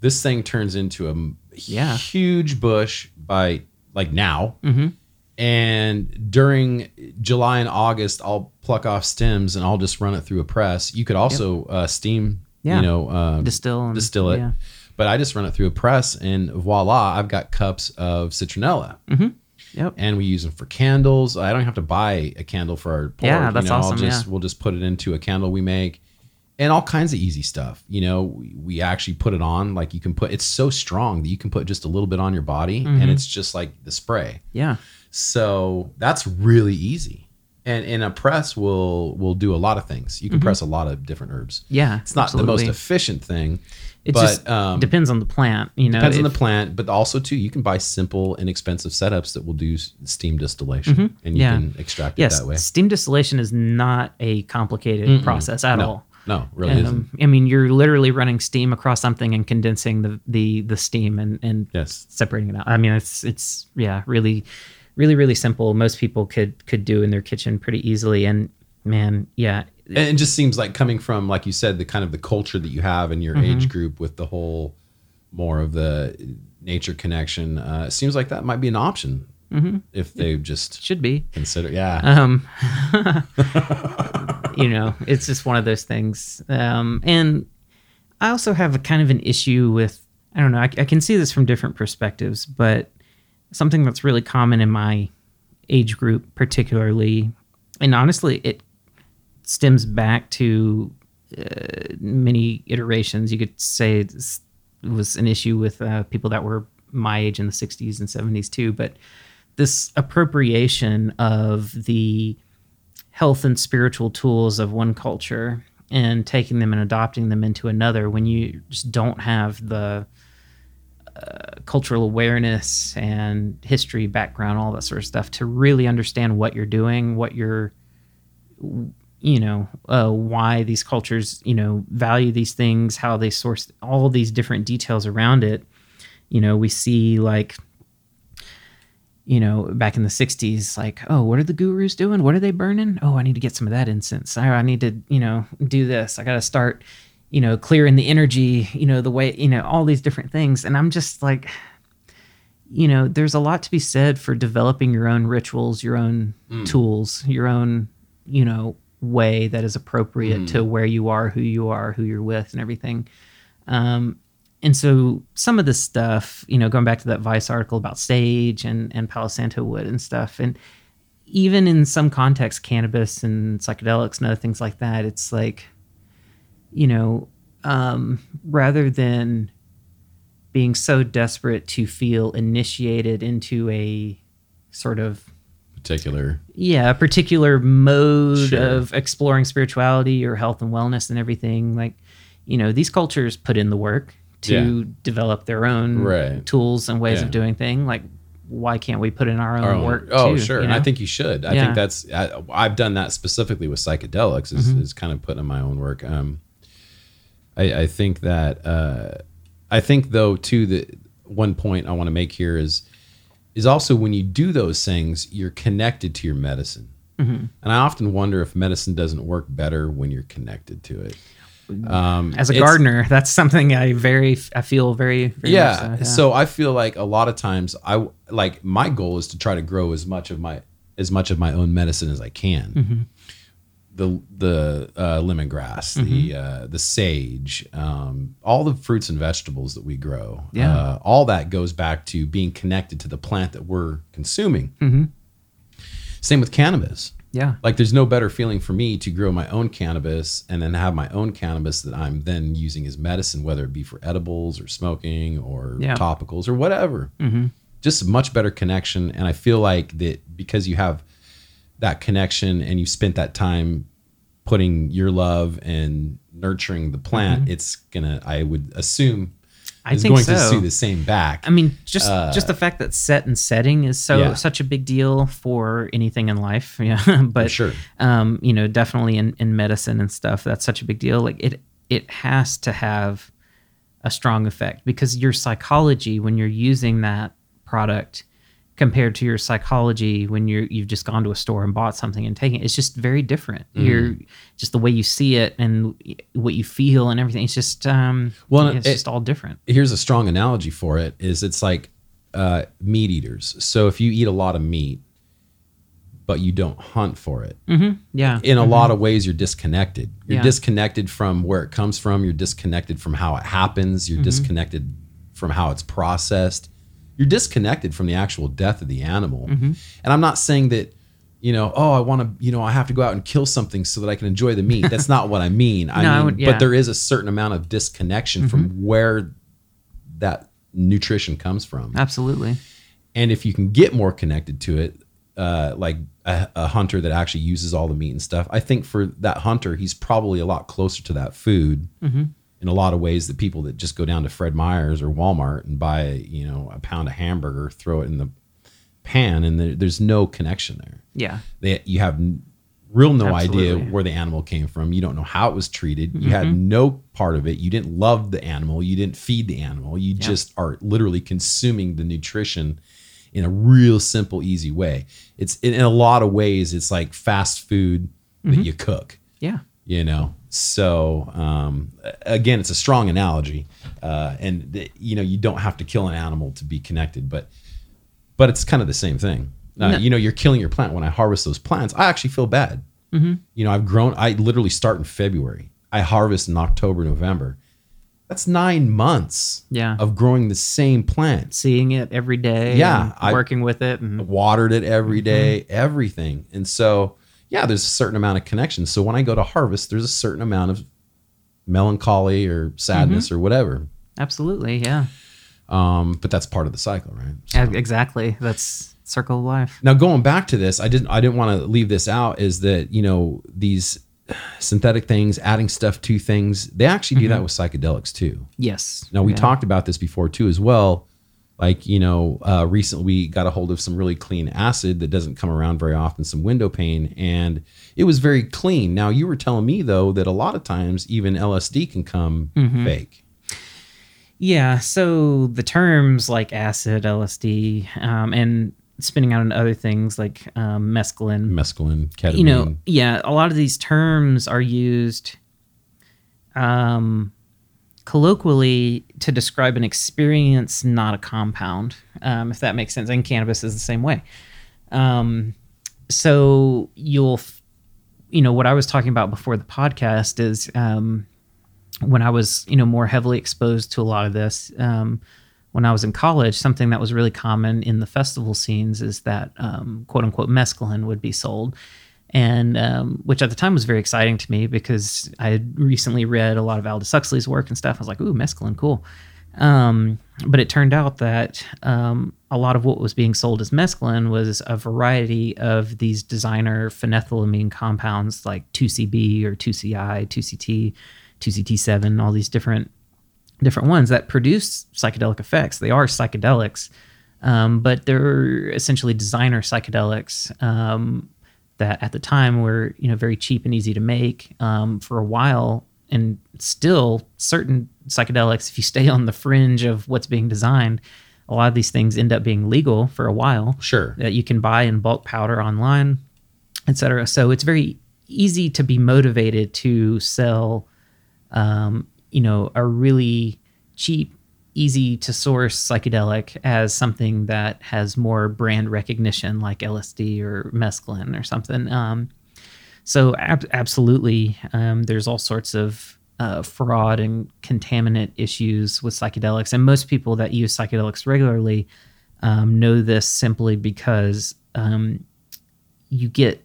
This thing turns into a Mm-hmm. Yeah. huge bush by like now. Mhm. And during July and August, I'll pluck off stems and I'll just run it through a press. You could also uh, steam, Yeah. you know, uh, distill and distill it. yeah. But I just run it through a press and voila, I've got cups of citronella. Yep. And we use them for candles. I don't have to buy a candle for our pork. Yeah, that's you know, I'll awesome, just yeah. we'll just put it into a candle we make. And all kinds of easy stuff. You know, we, we actually put it on like you can put it's so strong that you can put just a little bit on your body Mm-hmm. and it's just like the spray. Yeah. So that's really easy. And in a press will will do a lot of things. You can press a lot of different herbs. Mm-hmm. Yeah. It's not the most efficient thing. It but just um, depends on the plant. You know, depends on the plant, but also too, you can buy simple, inexpensive setups that will do steam distillation, and you Yeah. can extract yes, it that way. steam distillation is not a complicated process at No, all. No, really isn't. Um, I mean, you're literally running steam across something and condensing the the the steam and and Yes, separating it out. I mean, it's it's yeah, really, really, really simple. Most people could could do in their kitchen pretty easily. And man, yeah, and it just seems like coming from, like you said, the kind of the culture that you have in your Mm-hmm. age group with the whole more of the nature connection. Uh, it seems like that might be an option if they just Should be. consider. Yeah. Um, you know, it's just one of those things. Um, and I also have a kind of an issue with, I don't know, I, I can see this from different perspectives, but something that's really common in my age group, particularly, and honestly, it stems back to uh, many iterations. You could say it was an issue with uh, people that were my age in the 60s and 70s too, but this appropriation of the health and spiritual tools of one culture and taking them and adopting them into another when you just don't have the uh, cultural awareness and history background all that sort of stuff to really understand what you're doing what you're you know uh, why these cultures you know value these things how they source all these different details around it. You know we see like you know back in the 60s like oh what are the gurus doing? What are they burning? Oh i need to get some of that incense. I, I need to you know do this. I gotta start you know clearing the energy you know the way you know all these different things. And i'm just like you know there's a lot to be said for developing your own rituals your own tools your own you know way that is appropriate to where you are who you are who you're with and everything. Um, and so some of this stuff, you know, going back to that Vice article about sage and, and Palo Santo wood and stuff, and even in some contexts, cannabis and psychedelics and other things like that, it's like, you know, um, rather than being so desperate to feel initiated into a sort of Particular. yeah a particular mode Sure. of exploring spirituality or health and wellness and everything like you know these cultures put in the work to Yeah. develop their own Right. tools and ways Yeah. of doing thing like why can't we put in our own, Our own- work oh, too, sure. you And I think you should. I Yeah. think that's, I, I've done that specifically with psychedelics is, Mm-hmm. is kind of putting in my own work. Um, I, I think that, uh, I think though, too, that one point I want to make here is, is also when you do those things, you're connected to your medicine. Mm-hmm. And I often wonder if medicine doesn't work better when you're connected to it. Um, as a gardener that's something i very i feel very, very yeah. so, So I feel like a lot of times I like my goal is to try to grow as much of my as much of my own medicine as I can. Mm-hmm. The the uh, lemongrass, Mm-hmm. the uh, the sage, um, all the fruits and vegetables that we grow, Yeah. uh, all that goes back to being connected to the plant that we're consuming. Mm-hmm. Same with cannabis. Yeah Like there's no better feeling for me to grow my own cannabis and then have my own cannabis that I'm then using as medicine, whether it be for edibles or smoking or Yeah. topicals or whatever. Mhm. Just a much better connection. And I feel like that because you have that connection and you spent that time putting your love and nurturing the plant, it's gonna, I would assume, Mm-hmm. I is think going to so. see the same back. I mean, just just the fact that set and setting is so Uh, Yeah. such a big deal for anything in life. Yeah, but sure. um, you know, definitely in, in medicine and stuff, that's such a big deal. Like it it has to have a strong effect because your psychology when you're using that product compared to your psychology when you're you've just gone to a store and bought something and taken it, it's just very different. Mm-hmm. You're just the way you see it and what you feel and everything. It's just um, Well, it's it- just all different. here's a strong analogy for it is it's like uh, meat eaters so if you eat a lot of meat but you don't hunt for it Yeah, in a lot of ways you're disconnected you're Yeah. disconnected from where it comes from you're disconnected from how it happens you're disconnected from how it's processed you're disconnected from the actual death of the animal. Mm-hmm. And i'm not saying that you know oh i want to you know i have to go out and kill something so that i can enjoy the meat. That's not what i mean. I No, mean would- yeah. but there is a certain amount of disconnection from mm-hmm. where that nutrition comes from. Absolutely. and if you can get more connected to it uh, like a, a hunter that actually uses all the meat and stuff i think for that hunter he's probably a lot closer to that food mm-hmm. In a lot of ways the people that just go down to fred meyer's or walmart and buy you know a pound of hamburger throw it in the pan and there, there's no connection there. Yeah. they, you have real no idea where the animal came from. You don't know how it was treated. You had mm-hmm. no part of it. You didn't love the animal. You didn't feed the animal. You just are literally consuming the nutrition in a real simple easy way. It's in, in a lot of ways it's like fast food that mm-hmm. you cook. Yeah. you know so um, again it's a strong analogy uh, and th- you know you don't have to kill an animal to be connected but but it's kind of the same thing. Uh, No. You know, you're killing your plant. When I harvest those plants, I actually feel bad. Mm-hmm. You know, I've grown. I literally start in February. I harvest in October, November. That's nine months. Yeah. Of growing the same plants. Seeing it every day. Yeah, I- working with it. And watered it every day, Mm-hmm. everything. And so, yeah, there's a certain amount of connection. So when I go to harvest, there's a certain amount of melancholy or sadness Mm-hmm. or whatever. absolutely. Yeah. Um, but that's part of the cycle, right? So- Exactly. That's circle of life. now going back to this, I didn't I didn't want to leave this out is that, you know, these synthetic things, adding stuff to things, they actually do that with psychedelics too. Yes. Now we Yeah. talked about this before too as well. Like you know, uh, recently we got a hold of some really clean acid that doesn't come around very often, some window pane, and it was very clean. Now you were telling me though that a lot of times even LSD can come Mm-hmm. fake. Yeah. So the terms like acid, LSD, um, and spinning out into other things like um, mescaline, Mescaline, ketamine. you know, yeah, a lot of these terms are used um, colloquially to describe an experience, not a compound, um, if that makes sense. And cannabis is the same way. Um, so you'll, you know, what I was talking about before the podcast is um, when I was, you know, more heavily exposed to a lot of this. Um, when I was in college, something that was really common in the festival scenes is that um, quote unquote mescaline would be sold. And um, which at the time was very exciting to me because I had recently read a lot of Aldous Huxley's work and stuff. I was like, ooh, mescaline, cool. Um, but it turned out that um, a lot of what was being sold as mescaline was a variety of these designer phenethylamine compounds like 2CB or 2CI, 2CT, 2CT7, all these different different ones that produce psychedelic effects. They are psychedelics, um, but they're essentially designer psychedelics um, that at the time were you know very cheap and easy to make um, for a while, and still certain psychedelics, if you stay on the fringe of what's being designed, a lot of these things end up being legal for a while Sure. that you can buy in bulk powder online, etc. So it's very easy to be motivated to sell, um, you know, a really cheap, easy to source psychedelic as something that has more brand recognition, like LSD or mescaline or something. Um, so ab- absolutely, um, there's all sorts of uh, fraud and contaminant issues with psychedelics, and most people that use psychedelics regularly um, know this simply because um, you get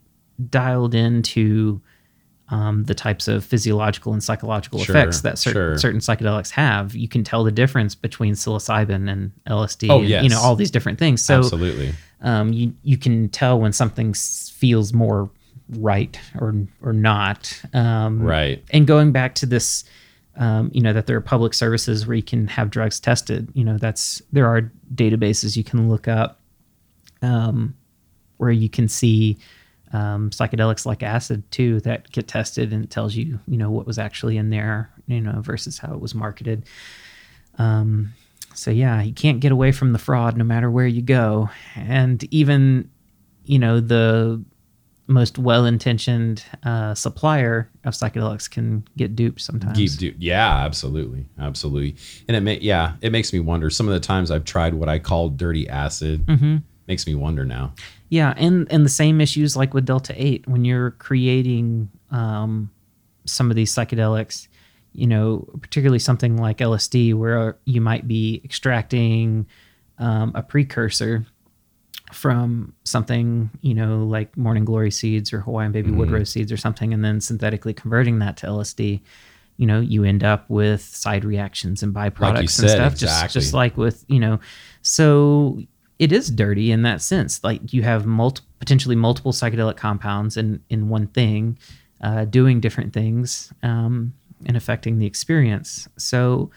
dialed into um, the types of physiological and psychological Sure, effects that cer- sure. certain psychedelics have. You can tell the difference between psilocybin and LSD, Oh, and, you know all these different things. So Absolutely. um, you you can tell when something s- feels more right or or not. Um, Right. And going back to this, um, you know, that there are public services where you can have drugs tested. You know, that's there are databases you can look up um, where you can see um, psychedelics like acid too that get tested and it tells you you know what was actually in there you know versus how it was marketed um, so yeah you can't get away from the fraud no matter where you go and even you know the most well-intentioned uh, supplier of psychedelics can get duped sometimes Keep do yeah, absolutely, absolutely. And it may yeah, it makes me wonder. Some of the times I've tried what I call dirty acid. Mm-hmm. Makes me wonder now. Yeah, and and the same issues like with Delta Eight when you're creating um, some of these psychedelics, you know, particularly something like LSD, where you might be extracting um, a precursor from something, you know, like Morning Glory seeds or Hawaiian Baby Wood Rose seeds or something, and then synthetically converting that to LSD. You know, you end up with side reactions and byproducts and said, stuff, just just like with you know, so it is dirty in that sense. Like you have multi- potentially multiple psychedelic compounds in in one thing, uh, doing different things um, and affecting the experience. So,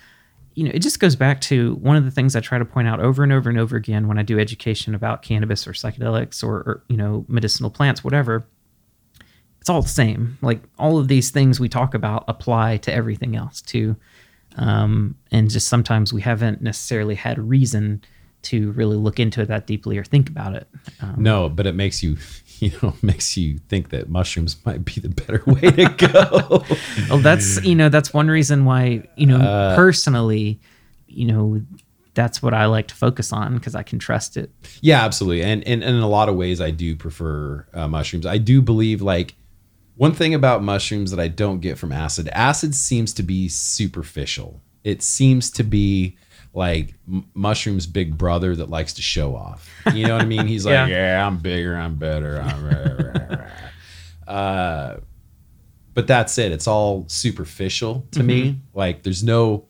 you know, it just goes back to one of the things I try to point out over and over and over again when I do education about cannabis or psychedelics or, or you know medicinal plants, whatever. It's all the same. Like all of these things we talk about apply to everything else too. Um, and just sometimes we haven't necessarily had reason to really look into it that deeply or think about it. Um, No, but it makes you you know, makes you think that mushrooms might be the better way to go. well, that's you know that's one reason why you know Uh, personally, you know, that's what I like to focus on because I can trust it. Yeah, absolutely. And, and and in a lot of ways, I do prefer uh, mushrooms. I do believe like one thing about mushrooms that I don't get from acid. Acid seems to be superficial. It seems to be like mushrooms' big brother that likes to show off. You know what I mean? He's like, Yeah. yeah, I'm bigger, I'm better. I'm uh, but that's it. It's all superficial to me. Like there's no.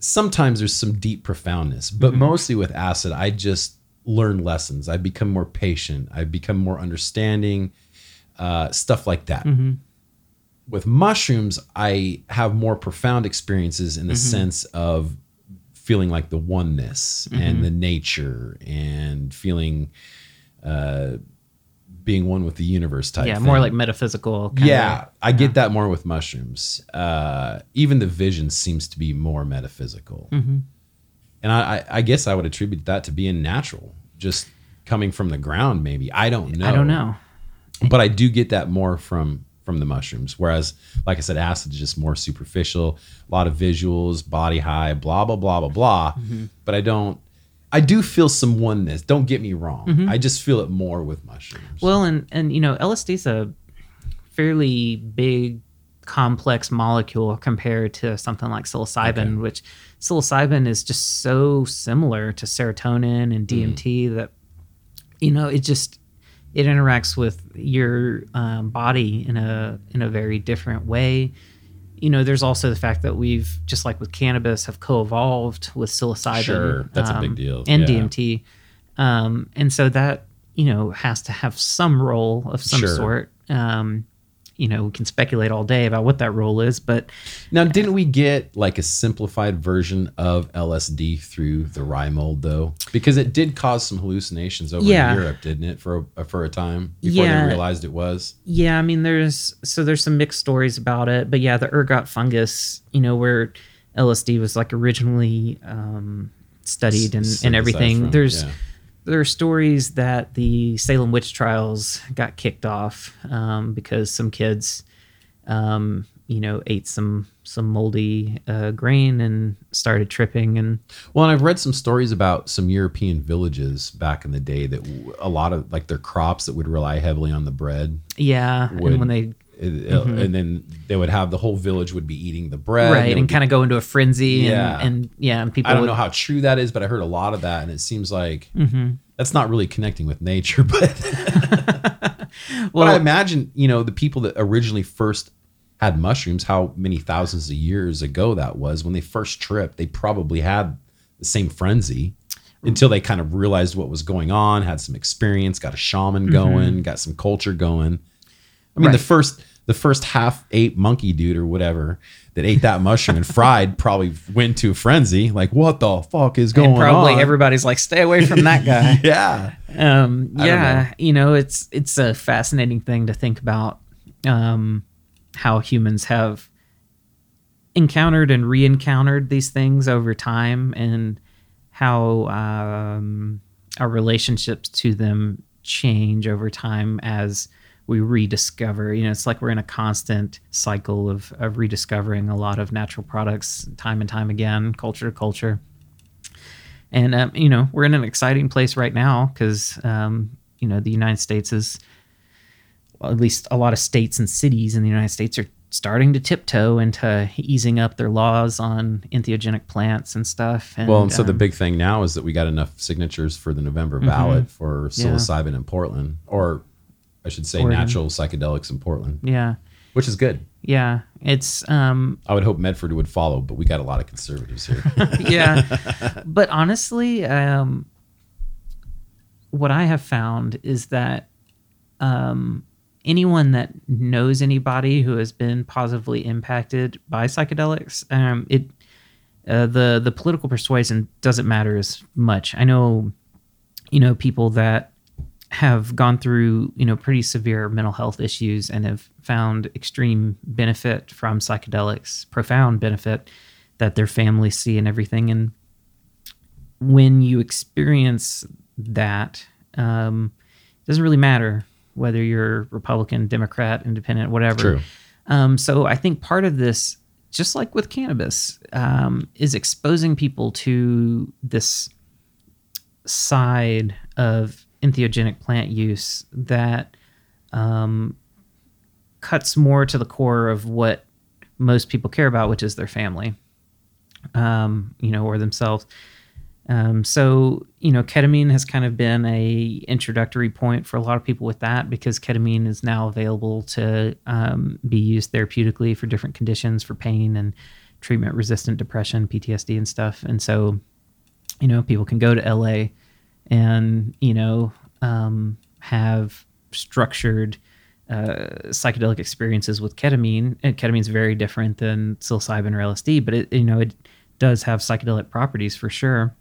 Sometimes there's some deep profoundness, but mostly with acid, I just learn lessons. I become more patient. I become more understanding. Uh, stuff like that. With mushrooms, I have more profound experiences in the sense of feeling like the oneness and the nature and feeling uh, being one with the universe type. yeah, more like metaphysical. Yeah, I get that more with mushrooms. Uh, even the vision seems to be more metaphysical, Mm-hmm. and I, I, I guess I would attribute that to being natural, just coming from the ground. Maybe I don't know. I don't know. but I do get that more from from the mushrooms. Whereas, like I said, acid is just more superficial, a lot of visuals, body high, blah blah blah blah blah. Mm-hmm. But I don't. I do feel some oneness. Don't get me wrong. Mm-hmm. I just feel it more with mushrooms. Well, and and you know, LSD is a fairly big, complex molecule compared to something like psilocybin, Okay. which psilocybin is just so similar to serotonin and DMT that you know it just it interacts with your um, body in a in a very different way. You know, there's also the fact that we've just like with cannabis have co-evolved with psilocybin. um, Sure, that's a big deal. And Yeah. DMT, um, and so that you know has to have some role of some Sure. sort. Um, you know, we can speculate all day about what that role is, but Now, didn't we get like a simplified version of LSD through the rye mold though? Because it did cause some hallucinations over Yeah. in Europe, didn't it? For a, for a time before Yeah. they realized it was. Yeah, I mean, there's so there's some mixed stories about it, but yeah, the ergot fungus, you know, where LSD was like originally um, studied and, and everything. from, there's yeah. There are stories that the Salem witch trials got kicked off um, because some kids, um, you know, ate some some moldy uh, grain and started tripping and Well, and I've read some stories about some European villages back in the day that a lot of like their crops that would rely heavily on the bread. yeah, Would- and when they It- And then they would have the whole village would be eating the bread. Mm-hmm. right and be- kind of go into a frenzy Yeah. and, and yeah, and people I don't would, know how true that is, but I heard a lot of that, and it seems like Mm-hmm. that's not really connecting with nature. But well, but I imagine you know the people that originally first had mushrooms, how many thousands of years ago that was when they first tripped. They probably had the same frenzy until they kind of realized what was going on, had some experience, got a shaman going, got some culture going. I mean, the Mm-hmm. First the first half ape monkey dude or whatever that ate that mushroom and fried probably went to a frenzy. Like, what the fuck is going and probably on? everybody's like, stay away from that guy. yeah. um, yeah, know. you know, it's it's a fascinating thing to think about um, how humans have encountered and re-encountered these things over time, and how um, our relationships to them change over time as we rediscover. You know, it's like we're in a constant cycle of, of rediscovering a lot of natural products time and time again, culture to culture and um, you know we're in an exciting place right now because um, you know the United States is, well, at least a lot of states and cities in the United States are starting to tiptoe into easing up their laws on entheogenic plants and stuff. And, Well, and so the um, big thing now is that we got enough signatures for the November ballot for Mm-hmm. Yeah. psilocybin in Portland, or I should say Oregon. natural psychedelics in Portland, yeah, which is good. yeah, it's um, I would hope Medford would follow, but we got a lot of conservatives here. yeah but honestly um what i have found is that um anyone that knows anybody who has been positively impacted by psychedelics um it uh, the the political persuasion doesn't matter as much i know you know people that have gone through you know pretty severe mental health issues and have found extreme benefit from psychedelics profound benefit that their families see and everything and when you experience that um, it doesn't really matter whether you're republican democrat independent whatever True. um, so i think part of this just like with cannabis, um, is exposing people to this side of entheogenic plant use that um, cuts more to the core of what most people care about, which is their family, um, you know, or themselves. Um, so you know, ketamine has kind of been a introductory point for a lot of people with that because ketamine is now available to um, be used therapeutically for different conditions for pain and treatment-resistant depression, PTSD, and stuff. And so, you know, people can go to LA and you know um, have structured uh, psychedelic experiences with ketamine. And ketamine is very different than psilocybin or LSD, but it you know it does have psychedelic properties for sure.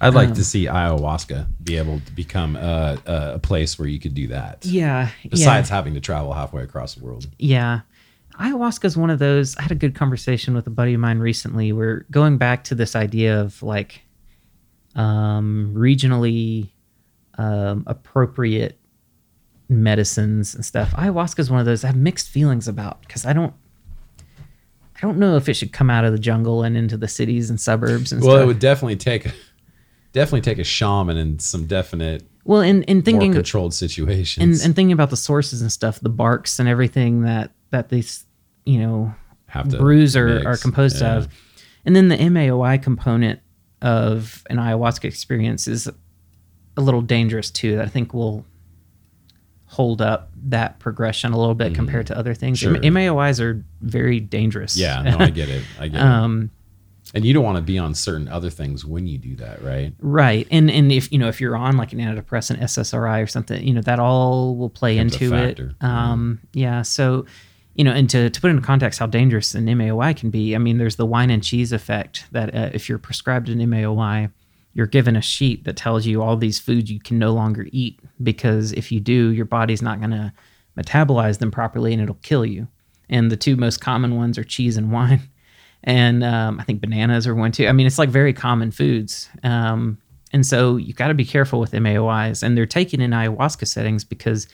I'd like Um, to see ayahuasca be able to become a, a, a place where you could do that. Yeah. Besides having to travel halfway across the world. Yeah. Ayahuasca is one of those. I had a good conversation with a buddy of mine recently. We're going back to this idea of like um, regionally um, appropriate medicines and stuff. Ayahuasca is one of those I have mixed feelings about because I don't. I don't know if it should come out of the jungle and into the cities and suburbs and stuff. Well, stuff. it would definitely take definitely take a shaman and some definite well, in, in more thinking controlled and, situations. and thinking about the sources and stuff, the barks and everything that that these you know Have to brews are, mix, are composed yeah. of. And then the MAOI component of an ayahuasca experience is a little dangerous too. That I think will hold up that progression a little bit compared to other things. Mm-hmm. Sure. M- MAOIs are very dangerous. yeah, no, I get it. I get it. um, And you don't want to be on certain other things when you do that, right? right. And and if you know if you're on like an antidepressant, SSRI or something, you know that all will play into it. factor. Um, yeah. So you know, and to, to put into context how dangerous an MAOI can be, I mean, there's the wine and cheese effect that uh, if you're prescribed an MAOI, you're given a sheet that tells you all these foods you can no longer eat because if you do, your body's not going to metabolize them properly and it'll kill you. And the two most common ones are cheese and wine. And um, I think bananas are one too. I mean, it's like very common foods. Um, and so you got to be careful with MAOIs. And they're taken in ayahuasca settings because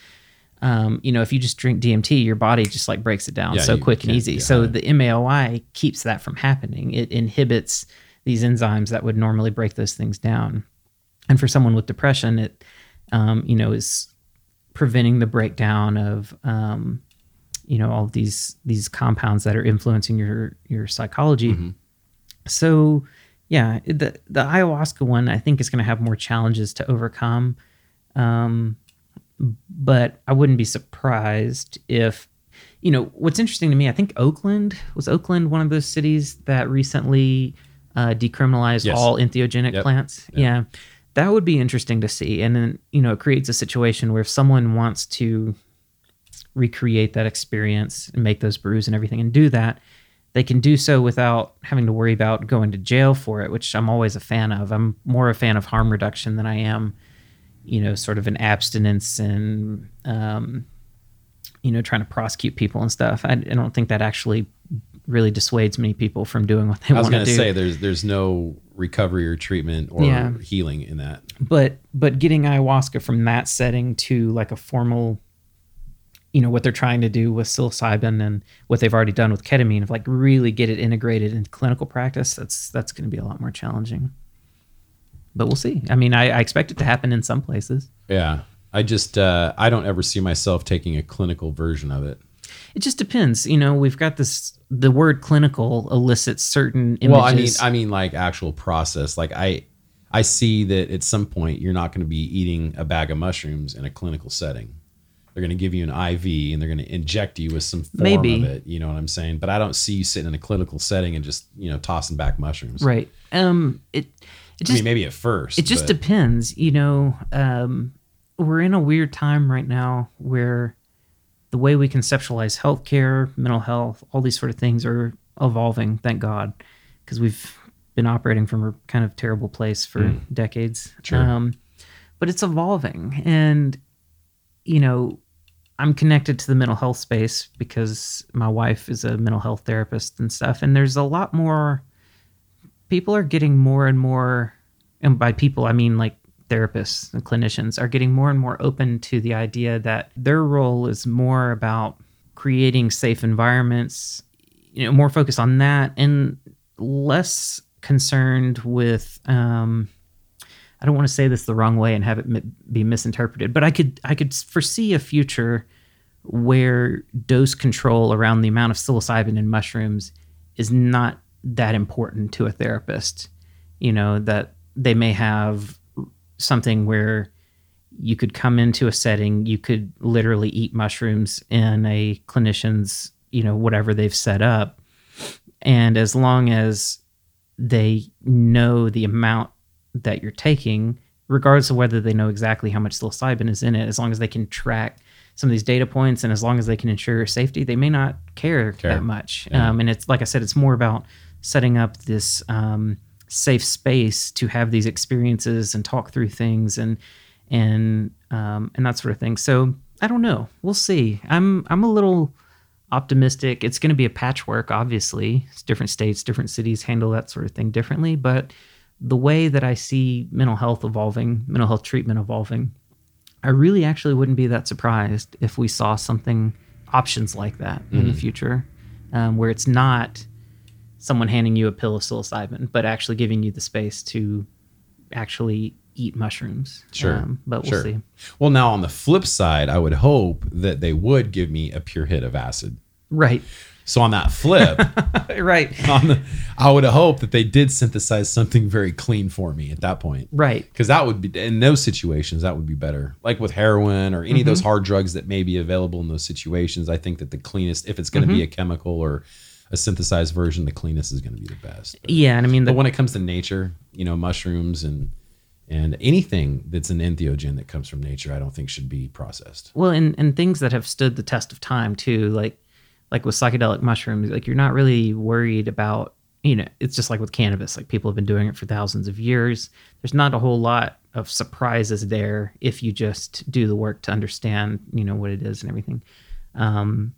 um, you know, if you just drink DMT, your body just like breaks it down Yeah, so quick and easy. get So the MAOI keeps that from happening. It inhibits these enzymes that would normally break those things down. And for someone with depression, it, um, you know, is preventing the breakdown of, um, you know, all of these these compounds that are influencing your your psychology. So, yeah, the the ayahuasca one I think is going to have more challenges to overcome. Um, but I wouldn't be surprised if, you know, what's interesting to me, I think Oakland was Oakland one of those cities that recently uh, decriminalized Yes. all entheogenic Yep. plants. Yeah. That would be interesting to see. And then, you know, it creates a situation where if someone wants to recreate that experience and make those brews and everything and do that, they can do so without having to worry about going to jail for it, which I'm always a fan of. I'm more a fan of harm reduction than I am, you know, sort of an abstinence and, um, you know, trying to prosecute people and stuff. I, I don't think that actually really dissuades many people from doing what they want to do. I was going to say there's there's no recovery or treatment or Yeah. healing in that. but but getting ayahuasca from that setting to like a formal you know what they're trying to do with psilocybin and what they've already done with ketamine of like really get it integrated into clinical practice that's that's going to be a lot more challenging but we'll see i mean I, I expect it to happen in some places Yeah. I just uh, I don't ever see myself taking a clinical version of it. it just depends you know we've got this the word clinical elicits certain images Well, I mean, I mean, like actual process. Like I, I see that at some point you're not going to be eating a bag of mushrooms in a clinical setting. They're going to give you an IV and they're going to inject you with some form Maybe. of it. You know what I'm saying? But I don't see you sitting in a clinical setting and just you know tossing back mushrooms. right um it it I just mean, maybe at first. it just but- depends you know um, we're in a weird time right now where the way we conceptualize healthcare mental health all these sort of things are evolving thank god because we've been operating from a kind of terrible place for decades Sure. um, but it's evolving and you know i'm connected to the mental health space because my wife is a mental health therapist and stuff and there's a lot more people are getting more and more and by people i mean like therapists and clinicians are getting more and more open to the idea that their role is more about creating safe environments you know more focused on that and less concerned with um I don't want to say this the wrong way and have it be misinterpreted, but I could I could foresee a future where dose control around the amount of psilocybin in mushrooms is not that important to a therapist. You know that they may have something where you could come into a setting, you could literally eat mushrooms in a clinician's, you know, whatever they've set up. And as long as they know the amount that you're taking, regardless of whether they know exactly how much psilocybin is in it, as long as they can track some of these data points and as long as they can ensure safety, they may not care, Care. that much. Yeah. Um, and it's like I said, it's more about setting up this um, safe space to have these experiences and talk through things and and um, and that sort of thing. So I don't know. We'll see. I'm I'm a little optimistic. It's going to be a patchwork, obviously. It's different states, different cities handle that sort of thing differently. But the way that I see mental health evolving, mental health treatment evolving, I really actually wouldn't be that surprised if we saw something options like that in the future, um, where it's not someone handing you a pill of psilocybin, but actually giving you the space to actually eat mushrooms. Sure. Um, but we'll sure. see. Well, now on the flip side, I would hope that they would give me a pure hit of acid. Right. So on that flip, right. on the, I would hope that they did synthesize something very clean for me at that point. Right. Because that would be in those situations that would be better. Like with heroin or any of those hard drugs that may be available in those situations, I think that the cleanest, if it's going to be a chemical or a synthesized version, the cleanest is going to be the best. But, Yeah. And I mean, the, but when it comes to nature, you know, mushrooms and and anything that's an entheogen that comes from nature, I don't think should be processed. Well, and and things that have stood the test of time too, like like with psychedelic mushrooms, like you're not really worried about, you know, it's just like with cannabis, like people have been doing it for thousands of years. There's not a whole lot of surprises there if you just do the work to understand, you know, what it is and everything. Um,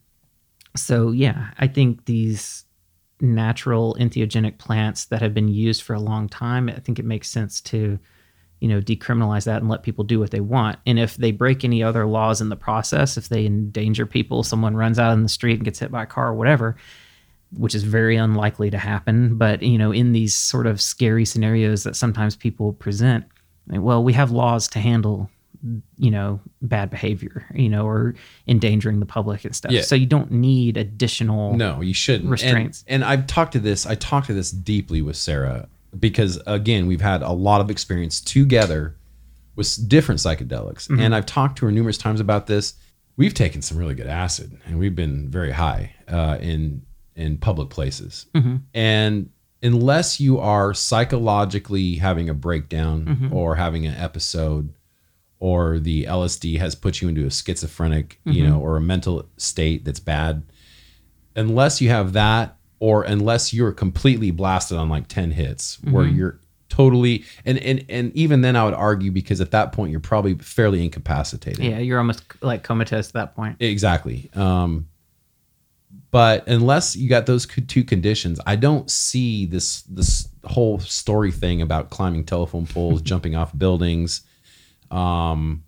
so yeah, I think these natural entheogenic plants that have been used for a long time, I think it makes sense to you know decriminalize that and let people do what they want. And if they break any other laws in the process if they endanger people someone runs out in the street and gets hit by a car or whatever which is very unlikely to happen but you know in these sort of scary scenarios that sometimes people present well we have laws to handle you know bad behavior you know or endangering the public and stuff Yeah. so you don't need additional No, you shouldn't. Restraints. And, I've talked to this. I talked to this deeply with Sarah because again, we've had a lot of experience together with different psychedelics, Mm-hmm. and I've talked to her numerous times about this. We've taken some really good acid, and we've been very high uh, in in public places. Mm-hmm. And unless you are psychologically having a breakdown Mm-hmm. or having an episode or the LSD has put you into a schizophrenic, you know, or a mental state that's bad, unless you have that or unless you're completely blasted on like 10 hits where you're totally and, and and even then I would argue because at that point you're probably fairly incapacitated. yeah you're almost like comatose at that point Exactly. Um, but unless you got those two conditions, I don't see this this whole story thing about climbing telephone poles, jumping off buildings, um,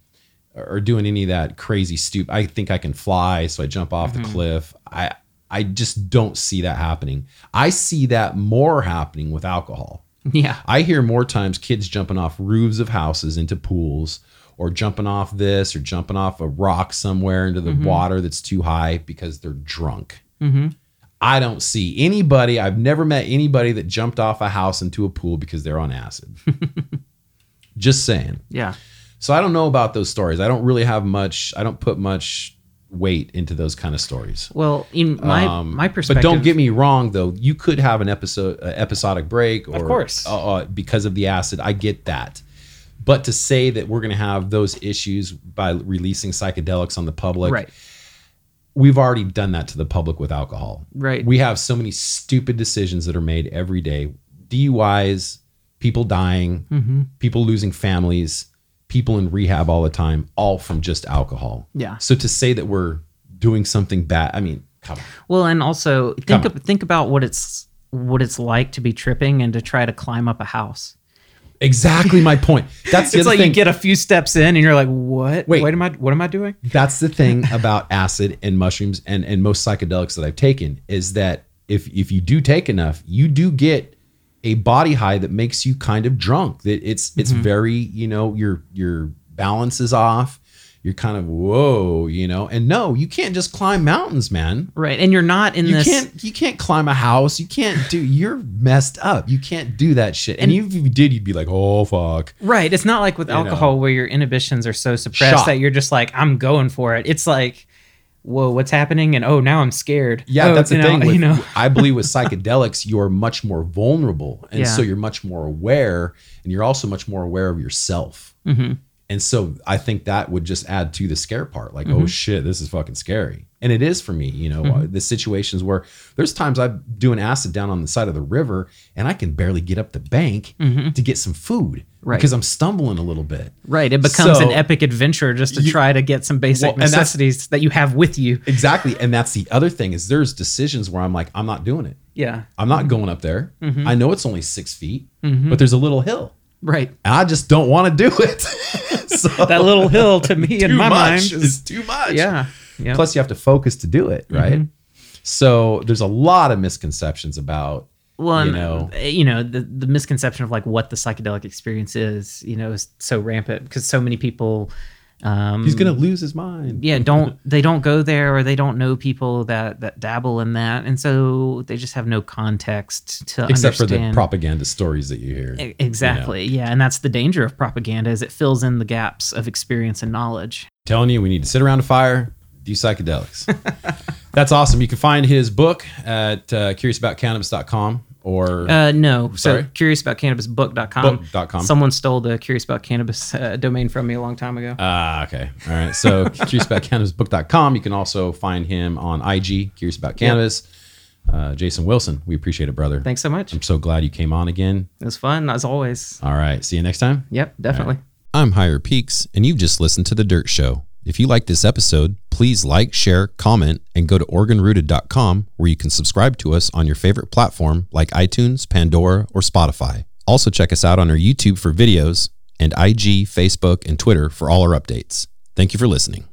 or doing any of that crazy stupid. I think I can fly, so I jump off the mm-hmm. cliff. I I just don't see that happening. I see that more happening with alcohol. yeah I hear more times kids jumping off roofs of houses into pools or jumping off this or jumping off a rock somewhere into the mm-hmm. water that's too high because they're drunk. Mm-hmm. I don't see anybody, I've never met anybody that jumped off a house into a pool because they're on acid. Just saying. yeah So I don't know about those stories. I don't really have much, I don't put much weight into those kind of stories. well in my Um, my perspective But don't get me wrong, though. You could have an episode, uh, episodic break, or course. uh, uh, because of the acid. I get that, but to say that we're going to have those issues by releasing psychedelics on the public, right We've already done that to the public with alcohol. Right. We have so many stupid decisions that are made every day: DUIs, people dying, Mm-hmm. people losing families, people in rehab all the time, all from just alcohol. Yeah. So to say that we're doing something bad, I mean, come on. Well, and also think of, think about what it's what it's like to be tripping and to try to climb up a house. Exactly my point. That's the It's like thing. you get a few steps in and you're like, "What? Wait. Wait, am I? What am I doing?" That's the thing about acid and mushrooms and and most psychedelics that I've taken is that if if you do take enough, you do get a body high that makes you kind of drunk. That it's it's Mm-hmm. very you know your your balance is off. You're kind of whoa, you know. And no, you can't just climb mountains, man. Right. And you're not in You this can't you can't climb a house. You can't do. You're messed up. You can't do that shit. And, And- if you did, you'd be like, oh fuck. Right. It's not like with You alcohol know. where your inhibitions are so suppressed Shot. that you're just like, I'm going for it. It's like, whoa, what's happening? And oh, now I'm scared. Yeah, Oh, that's the know, thing. With, you know, I believe with psychedelics, you're much more vulnerable, and Yeah. so you're much more aware, and you're also much more aware of yourself. Mhm. And so I think that would just add to the scare part. Like, Mm-hmm. oh shit, this is fucking scary, and it is for me. You know, the situations where there's times I'm doing acid down on the side of the river, and I can barely get up the bank to get some food Mm-hmm. Right. because I'm stumbling a little bit. right. It becomes an epic adventure just to You- try to get some basic Well, necessities that you have with you. Exactly, and that's the other thing is there's decisions where I'm like, I'm not doing it. Yeah. I'm not going up there. Mm-hmm. I know it's only six feet, but there's a little hill. Right. I just don't want to do it. so That little hill to me in my mind is is, too much. yeah. Yeah. Plus, you have to focus to do it, right? Mm-hmm. So there's a lot of misconceptions about well, you know. uh, you know, the the misconception of like what the psychedelic experience is, you know, is so rampant because so many people um he's gonna lose his mind. yeah don't they don't go there or they don't know people that that dabble in that and so they just have no context to Except for the understand propaganda stories that you hear. E- exactly yeah and that's the danger of propaganda is it fills in the gaps of experience and knowledge telling you we need to sit around a fire, do psychedelics. That's awesome. You can find his book at uh, curiousaboutcannabis.com or uh no Sorry? so curious about cannabisbook.com Book.com. someone stole the curious about cannabis uh, domain from me a long time ago Ah, okay. All right. So curious about cannabis curiousaboutcannabisbook.com. You can also find him on IG, Curious About Cannabis. Uh, Jason Wilson, we appreciate it, brother. thanks so much I'm so glad you came on again. it was fun as always All right. See you next time. yep definitely I'm Higher Peaks, and you've just listened to The Dirt Show. If you like this episode, please like, share, comment, and go to oregonrooted.com where you can subscribe to us on your favorite platform like iTunes, Pandora, or Spotify. Also, check us out on our YouTube for videos and IG, Facebook, and Twitter for all our updates. Thank you for listening.